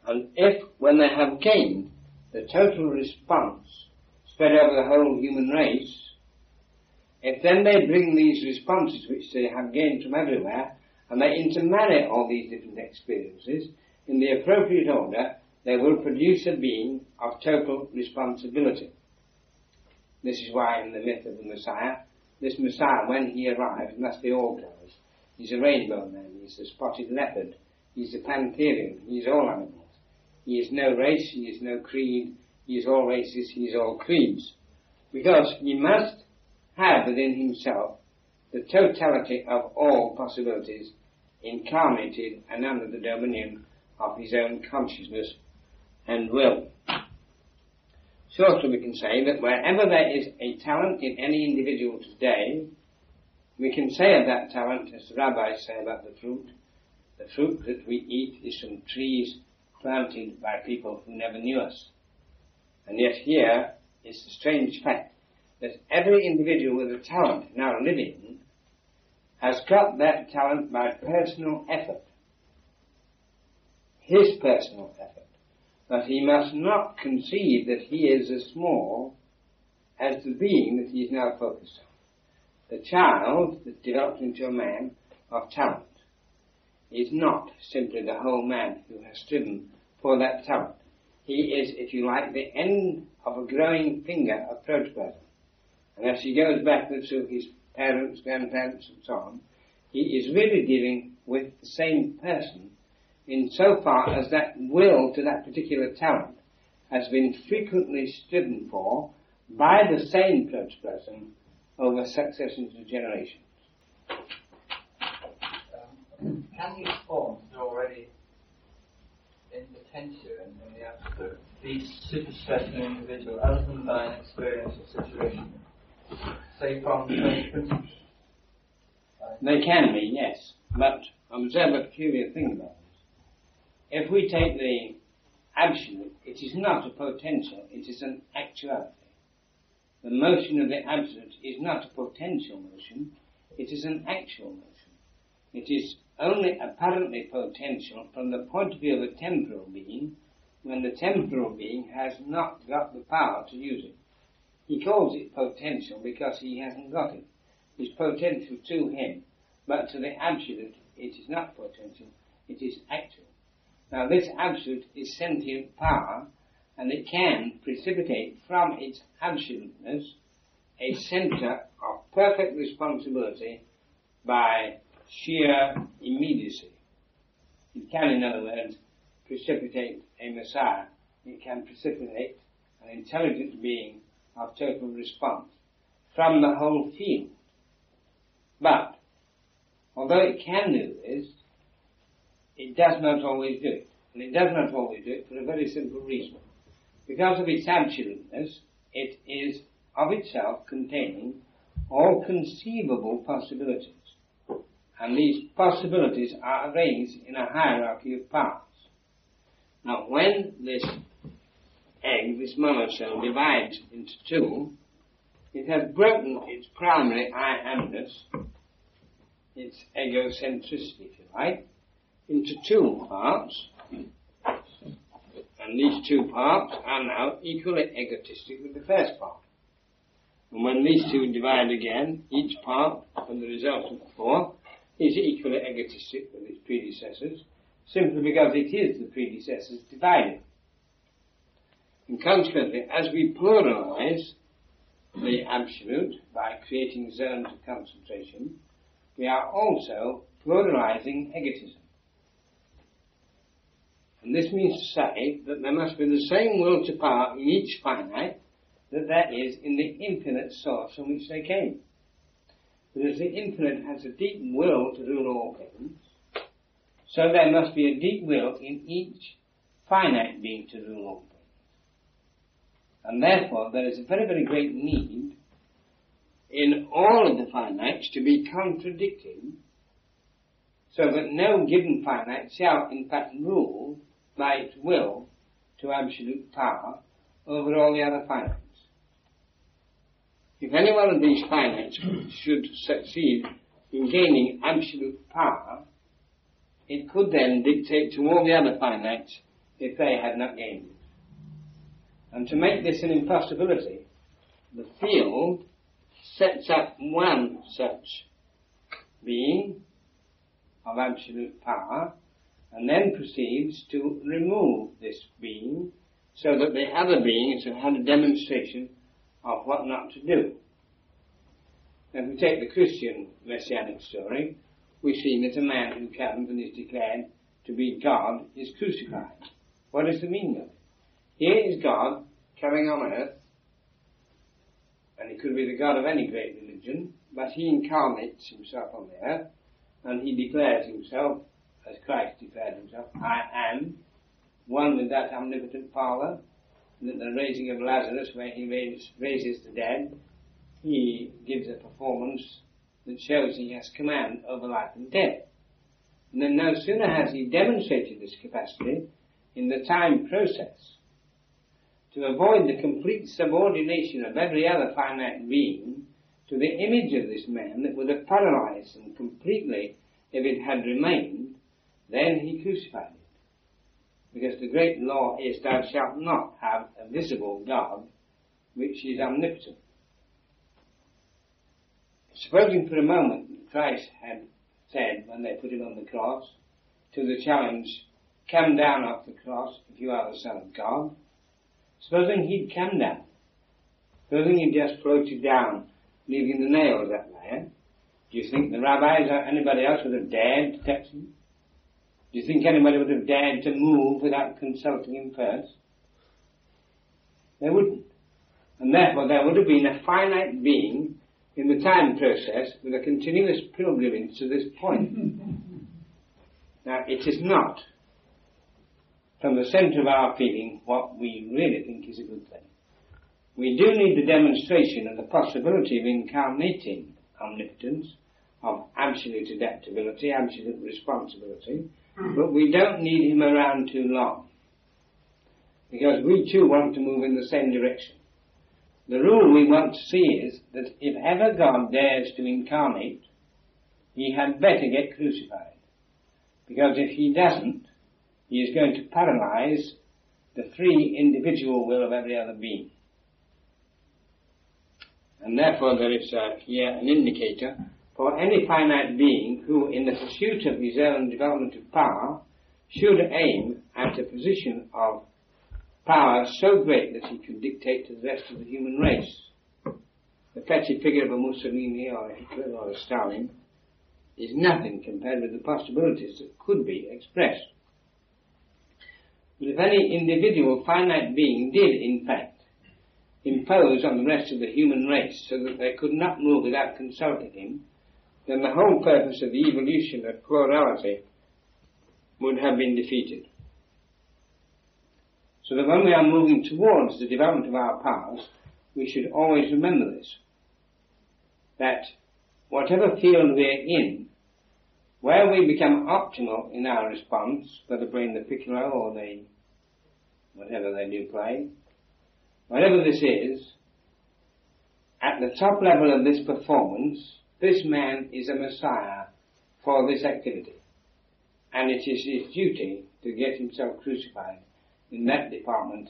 And if, when they have gained the total response spread over the whole human race, if then they bring these responses which they have gained from everywhere and they intermarry all these different experiences, in the appropriate order, they will produce a being of total responsibility. This is why in the myth of the Messiah, this Messiah, when he arrives, must be all colors. He's a rainbow man, he's a spotted leopard, he's a pantherian, he's all animals. He is no race, he is no creed, he is all races, he is all creeds. Because he must have within himself the totality of all possibilities incarnated and under the dominion of his own consciousness and will. Shortly we can say that wherever there is a talent in any individual today, we can say of that talent, as the rabbis say about the fruit, the fruit that we eat is from trees planted by people who never knew us. And yet here is the strange fact that every individual with a talent now living has got that talent by personal effort his personal effort. But he must not conceive that he is as small as the being that he is now focused on. The child that develops into a man of talent is not simply the whole man who has striven for that talent. He is, if you like, the end of a growing finger of protoplasm. And as he goes backwards to his parents, grandparents, and so on, he is really dealing with the same person in so far as that will to that particular talent has been frequently striven for by the same person over successions of generations. Um, can these forms already in potential and in the absolute be superstressing an individual other than by an experience or situation? Say from the principles? They can be, yes. But observe a peculiar thing about. If we take the absolute, it is not a potential, it is an actuality. The motion of the absolute is not a potential motion, it is an actual motion. It is only apparently potential from the point of view of a temporal being when the temporal being has not got the power to use it. He calls it potential because he hasn't got it. It's potential to him, but to the absolute it is not potential, it is actual. Now this absolute is sentient power and it can precipitate from its absoluteness a center of perfect responsibility by sheer immediacy. It can, in other words, precipitate a Messiah. It can precipitate an intelligent being of total response from the whole field. But, although it can do this, it does not always do it. And it does not always do it for a very simple reason. Because of its absoluteness, it is of itself containing all conceivable possibilities. And these possibilities are arranged in a hierarchy of parts. Now, when this egg, this cell, divides into two, it has broken its primary I amness, its egocentricity, if you like, into two parts, and these two parts are now equally egotistic with the first part. And when these two divide again, each part, and the result of the four, is equally egotistic with its predecessors, simply because it is the predecessors dividing. And consequently, as we pluralize the absolute by creating zones of concentration, we are also pluralizing egotism. And this means to say that there must be the same will to power in each finite that there is in the infinite source from which they came. Because the infinite has a deep will to rule all things, so there must be a deep will in each finite being to rule all things. And therefore there is a very, very great need in all of the finites to be contradicting so that no given finite shall in fact rule by its will to absolute power over all the other finites. If any one of these finites should succeed in gaining absolute power, it could then dictate to all the other finites if they had not gained it. And to make this an impossibility, the field sets up one such being of absolute power and then proceeds to remove this being so that the other beings have had a demonstration of what not to do. If we take the Christian messianic story, we see that a man who comes and is declared to be God is crucified. What is the meaning of it? Here is God coming on earth, and he could be the God of any great religion, but he incarnates himself on the earth, and he declares himself as Christ declared himself, I am one with that omnipotent Father, and at the raising of Lazarus, where he raises the dead, he gives a performance that shows he has command over life and death. And then no sooner has he demonstrated this capacity in the time process to avoid the complete subordination of every other finite being to the image of this man that would have paralyzed him completely if it had remained then he crucified it. Because the great law is thou shalt not have a visible God which is omnipotent. Supposing for a moment Christ had said when they put him on the cross to the challenge, come down off the cross if you are the Son of God. Supposing he'd come down. Supposing he'd just floated down, leaving the nails up there. Do you think the rabbis or anybody else would have dared to touch him? Do you think anybody would have dared to move without consulting him first? They wouldn't. And therefore there would have been a finite being in the time process with a continuous pilgrimage to this point. [laughs] now it is not from the centre of our feeling what we really think is a good thing. We do need the demonstration of the possibility of incarnating omnipotence, of absolute adaptability, absolute responsibility, but we don't need him around too long. Because we too want to move in the same direction. The rule we want to see is that if ever God dares to incarnate, he had better get crucified. Because if he doesn't, he is going to paralyze the free individual will of every other being. And therefore there is uh, here an indicator for any finite being who, in the pursuit of his own development of power, should aim at a position of power so great that he could dictate to the rest of the human race. The petty figure of a Mussolini or a Hitler or a Stalin is nothing compared with the possibilities that could be expressed. But if any individual finite being did, in fact, impose on the rest of the human race so that they could not move without consulting him, then the whole purpose of the evolution of plurality would have been defeated. So that when we are moving towards the development of our powers, we should always remember this. That whatever field we're in, where we become optimal in our response, whether playing the piccolo or the whatever they do play, whatever this is, at the top level of this performance, this man is a messiah for this activity. And it is his duty to get himself crucified in that department,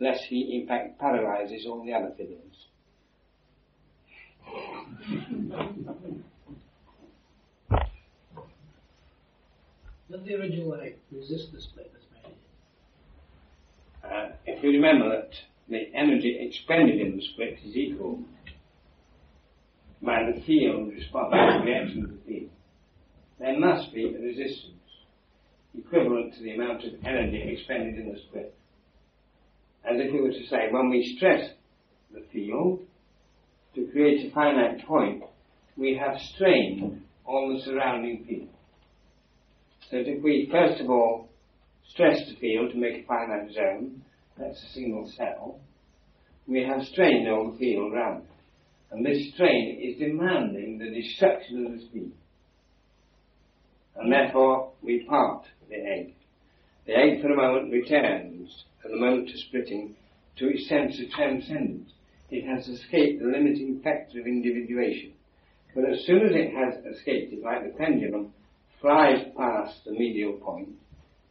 lest he in fact paralyzes all the other figures. Does the original eight resist the split that's made? Uh, if you remember that the energy expended in the split is equal by the field response to the action of the field, there must be a resistance equivalent to the amount of energy expended in the split. As if we were to say, when we stress the field to create a finite point, we have strained all the surrounding field. So if we first of all stress the field to make a finite zone, that's a single cell, we have strained all the field around it. And this strain is demanding the destruction of the speed. And therefore we part the egg. The egg for a moment returns, at the moment of splitting, to its sense of transcendence. It has escaped the limiting factor of individuation. But as soon as it has escaped it, like the pendulum flies past the medial point,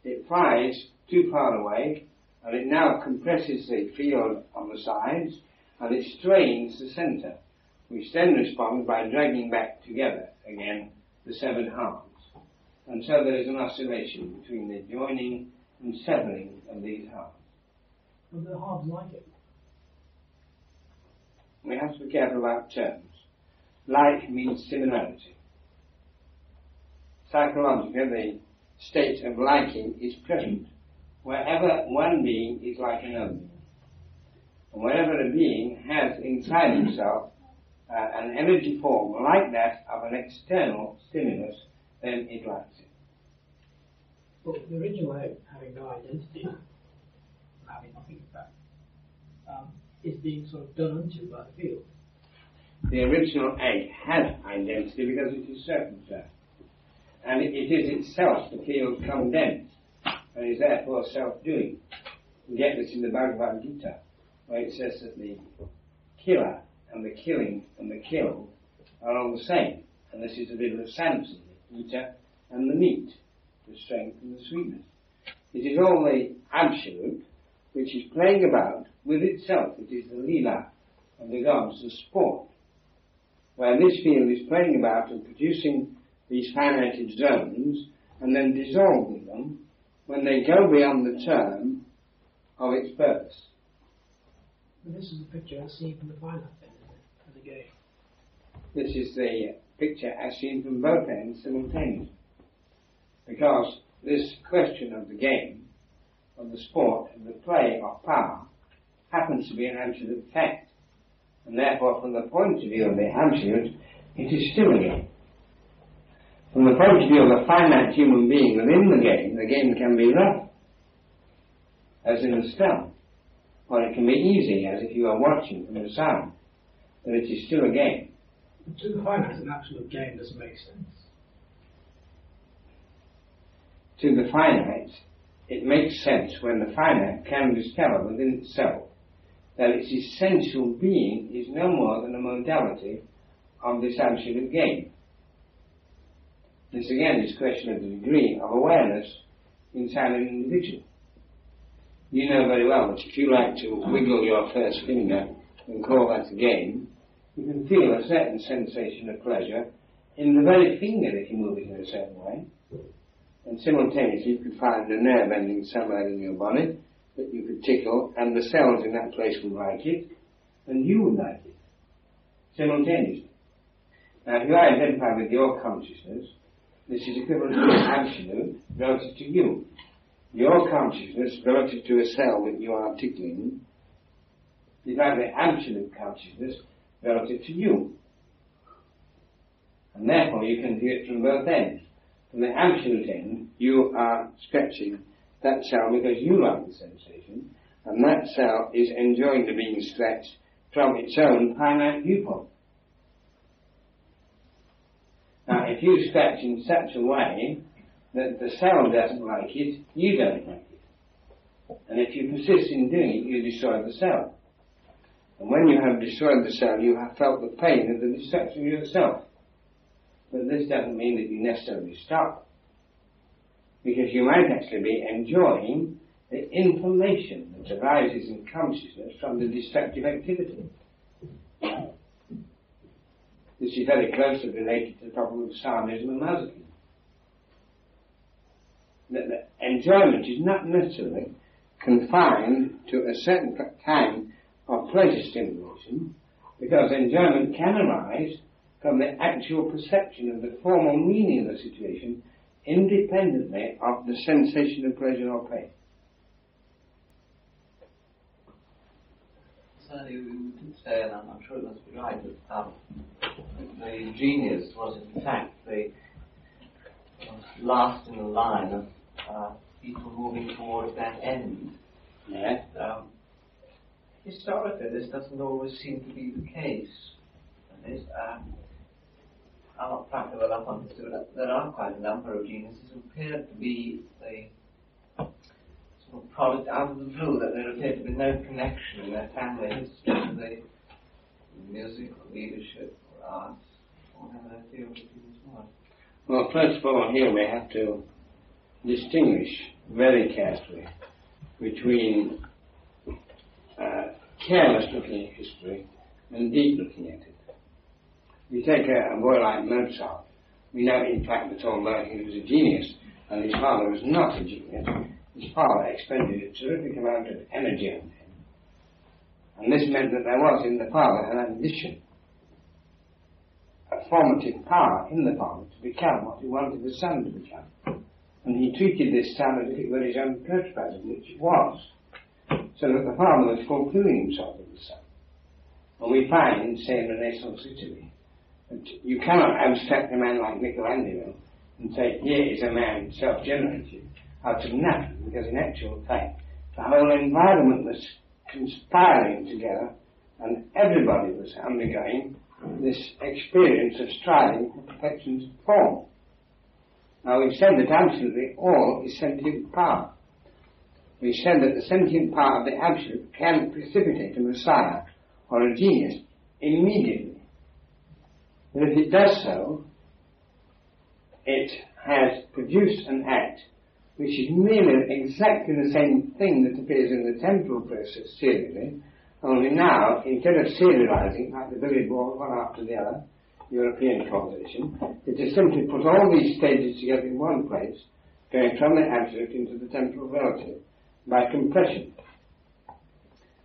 it flies too far away, and it now compresses the field on the sides, and it strains the center, which then responds by dragging back together again the severed halves. And so there is an oscillation between the joining and severing of these halves. But the halves like it. We have to be careful about terms. Like means similarity. Psychologically, the state of liking is present wherever one being is like another. And wherever a being has inside himself uh, an energy form like that of an external stimulus, then it likes it. Well, the original egg having no identity, having nothing in fact, um, is being sort of done unto by the field. The original egg has identity because it is circumcised. And it, it is itself the field condensed and is therefore self-doing. We get this in the Bhagavad Gita, where it says that the killer and the killing and the killed are all the same. And this is a bit of Samson, the eater and the meat, the strength and the sweetness. It is the absolute which is playing about with itself. It is the lila and the gods, the sport, where this field is playing about and producing these finite zones and then dissolving them when they go beyond the term of its purpose. this is a picture as seen from the finite This is the picture as seen from both ends simultaneously. Because this question of the game, of the sport, of the play of power, happens to be an absolute fact. And therefore, from the point of view of the absolute, it is still a game. From the point of view of a finite human being within the game, the game can be rough, as in a spell, or it can be easy, as if you are watching from the sound, but it is still a game. To the finite, an absolute game doesn't make sense. To the finite, it makes sense when the finite can discover within itself that its essential being is no more than a modality of this absolute game. This again is a question of the degree of awareness inside an individual. You know very well that if you like to wiggle your first finger and call that a game, you can feel a certain sensation of pleasure in the very finger if you move it in a certain way. And simultaneously you could find a nerve ending somewhere in your body that you could tickle and the cells in that place would like it and you would like it. Simultaneously. Now if you identify with your consciousness, this is equivalent to absolute relative to you. Your consciousness relative to a cell that you are tickling is like the absolute consciousness relative to you. And therefore you can view it from both ends. From the absolute end, you are stretching that cell because you like the sensation, and that cell is enjoying the being stretched from its own finite viewpoint. Now, if you stretch in such a way that the cell doesn't like it, you don't like it. And if you persist in doing it, you destroy the cell. And when you have destroyed the cell, you have felt the pain of the destruction of yourself. But this doesn't mean that you necessarily stop. Because you might actually be enjoying the information that arises in consciousness from the destructive activity. This is very closely related to the problem of sadism and masochism. That the enjoyment is not necessarily confined to a certain kind of pleasure stimulation, because enjoyment can arise from the actual perception of the formal meaning of the situation independently of the sensation of pleasure or pain. Certainly, we did say, and I'm, I'm sure it must be right, that um, the genius was in fact the last in the line of uh, people moving towards that end. Yeah. Um, historically, this doesn't always seem to be the case. And um, I'm not practical enough on this, but there are quite a number of geniuses who appear to be the sort of product out of the blue, that there appeared to be no connection in their family history to the music or leadership or arts, or whatever their. Well, first of all, here we have to distinguish very carefully between uh, careless looking at history and deep looking at it. We take a, a boy like Mozart, we know in fact that although he was a genius and his father was not a genius, his father expended a terrific amount of energy on him. And this meant that there was in the father an ambition, a formative power in the father to become what he wanted the son to become. And he treated this son as if it were his own protoplasm, which it was. So that the father was fulfilling himself in the son. And we find, say in Renaissance Italy, that you cannot abstract a man like Michelangelo and say, here is a man self-generated out of nothing, because in actual fact, the whole environment was conspiring together and everybody was undergoing this experience of striving for perfection's form. Now we've said that absolutely all is sentient power. We said that the sentient power of the absolute can precipitate a messiah or a genius immediately. And if it does so, it has produced an act which is merely exactly the same thing that appears in the temporal process serially, only now, instead of serializing like the billiard ball one after the other, European causation, it is simply put all these stages together in one place, going from the absolute into the temporal relative, by compression.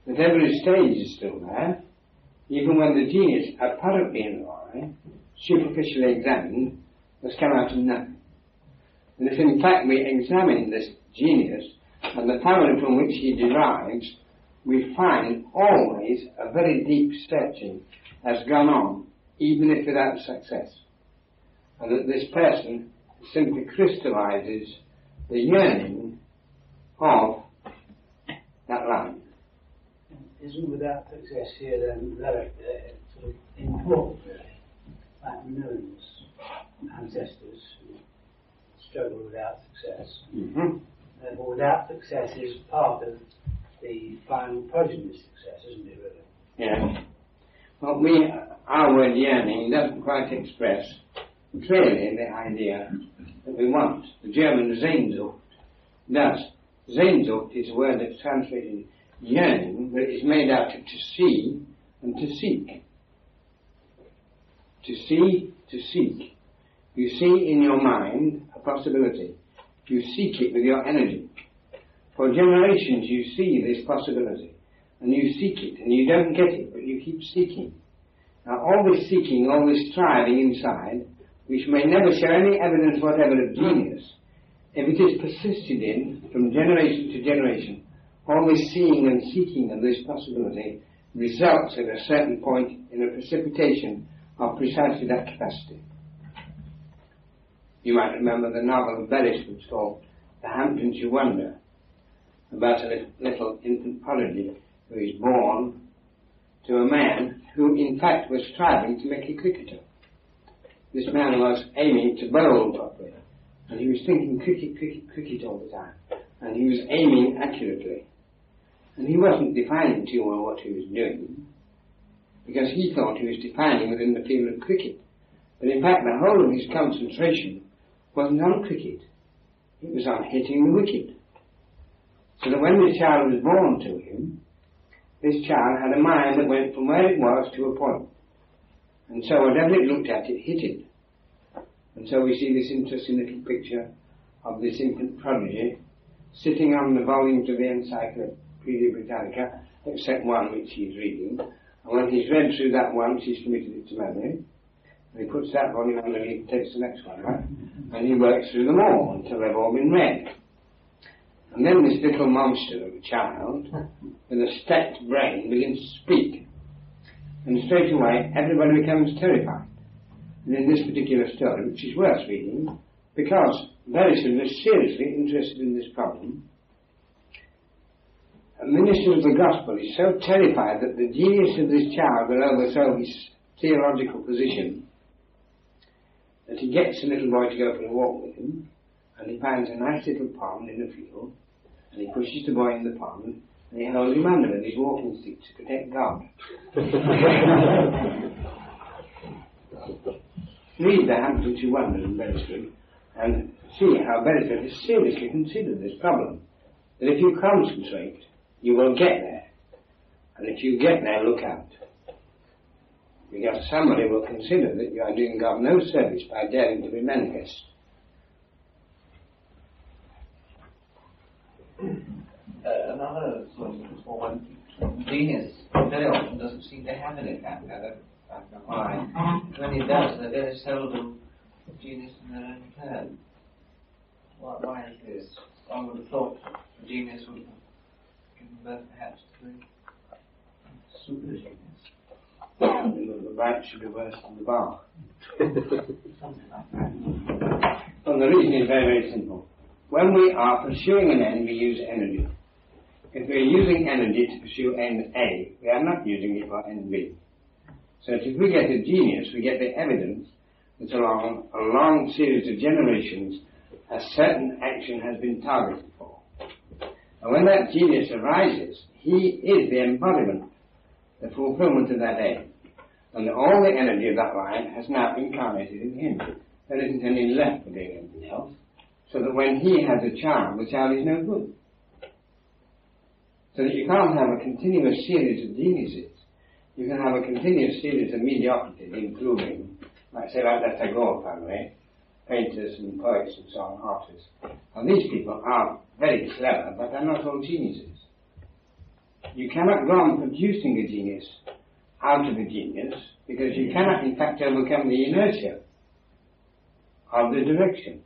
That every stage is still there, even when the genius apparently in line, superficially examined, has come out of nothing. And if in fact we examine this genius and the power from which he derives, we find always a very deep searching has gone on, even if without success. And that this person simply crystallizes the yearning of that line. Isn't without success here then very uh, sort of important really? Like Millen's ancestors who struggle without success. Mm-hmm. Therefore, without success is part of the final progeny success, isn't it, really? Yeah. Well, we, our word yearning doesn't quite express clearly the idea that we want. The German Sehnsucht does. Sehnsucht is a word that's translated yearning, but it's made out of to see and to seek. To see, to seek. You see in your mind a possibility. You seek it with your energy. For generations you see this possibility and you seek it and you don't get it, but you keep seeking. Now all this seeking, all this striving inside, which may never show any evidence whatever of genius, if it is persisted in from generation to generation, always seeing and seeking of this possibility results at a certain point in a precipitation of precisely that capacity. You might remember the novel of Beresford's called The Hampdenshire Wonder, about a little infant prodigy who is born to a man who in fact was striving to make a cricketer. This man was aiming to bowl properly, and he was thinking cricket, cricket, cricket all the time, and he was aiming accurately. And he wasn't defining too well what he was doing, because he thought he was defining within the field of cricket. But in fact, the whole of his concentration wasn't on cricket. It was on hitting the wicket. So that when this child was born to him, this child had a mind that went from where it was to a point. And so whatever it looked at, it hit it. And so we see this interesting little picture of this infant prodigy sitting on the volumes of the Encyclopedia Britannica, except one which he's reading. And when he's read through that once, he's committed it to memory. And he puts that volume underneath, takes the next one, right? And he works through them all until they've all been read. And then this little monster of a child, with a stacked brain, begins to speak. And straight away, everybody becomes terrified. In this particular story, which is worth reading, because Beresford was seriously interested in this problem, a minister of the gospel is so terrified that the genius of this child will overthrow his theological position that he gets the little boy to go for a walk with him, and he finds a nice little pond in the field, and he pushes the boy in the pond, and he holds him under with his walking stick to protect God. [laughs] Read the You Wonder in Beresford, and see how Beresford has seriously considered this problem. That if you concentrate, you will get there. And if you get there, look out. Because somebody will consider that you are doing God no service by daring to be manifest. Uh, another sort of genius very often doesn't seem to have any of a mind. When he does, they're very seldom genius in their own turn. Why, why is this? One would have thought genius would have given birth perhaps to super genius. the right should be worse than the bar. Something like that. Well, the reason is very, very simple. When we are pursuing an end, we use energy. If we are using energy to pursue end A, we are not using it for end B. So if we get a genius, we get the evidence that along a long series of generations, a certain action has been targeted for. And when that genius arises, he is the embodiment, the fulfillment of that aim. And all the energy of that line has now incarnated in him. There isn't any left for doing anything else. so that when he has a child, the child is no good. So that you can't have a continuous series of geniuses. You can have a continuous series of mediocrities, including, like say, like the Tagore family, painters and poets and so on, artists. And these people are very clever, but they're not all geniuses. You cannot go on producing a genius out of a genius because you cannot, in fact, overcome the inertia of the direction.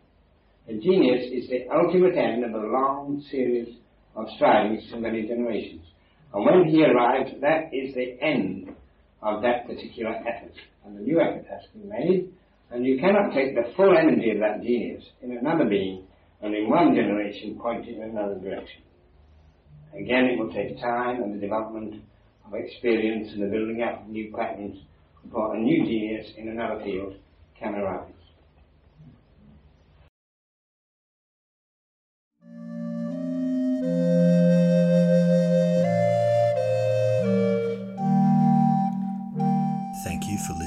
A genius is the ultimate end of a long series of strivings to many generations. And when he arrives, that is the end of that particular effort. And a new effort has to be made, and you cannot take the full energy of that genius in another being and in one generation point it in another direction. Again, it will take time and the development of experience and the building up of new patterns before a new genius in another field can arise.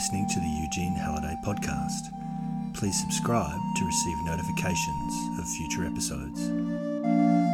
Listening to the Eugene Halliday podcast. Please subscribe to receive notifications of future episodes.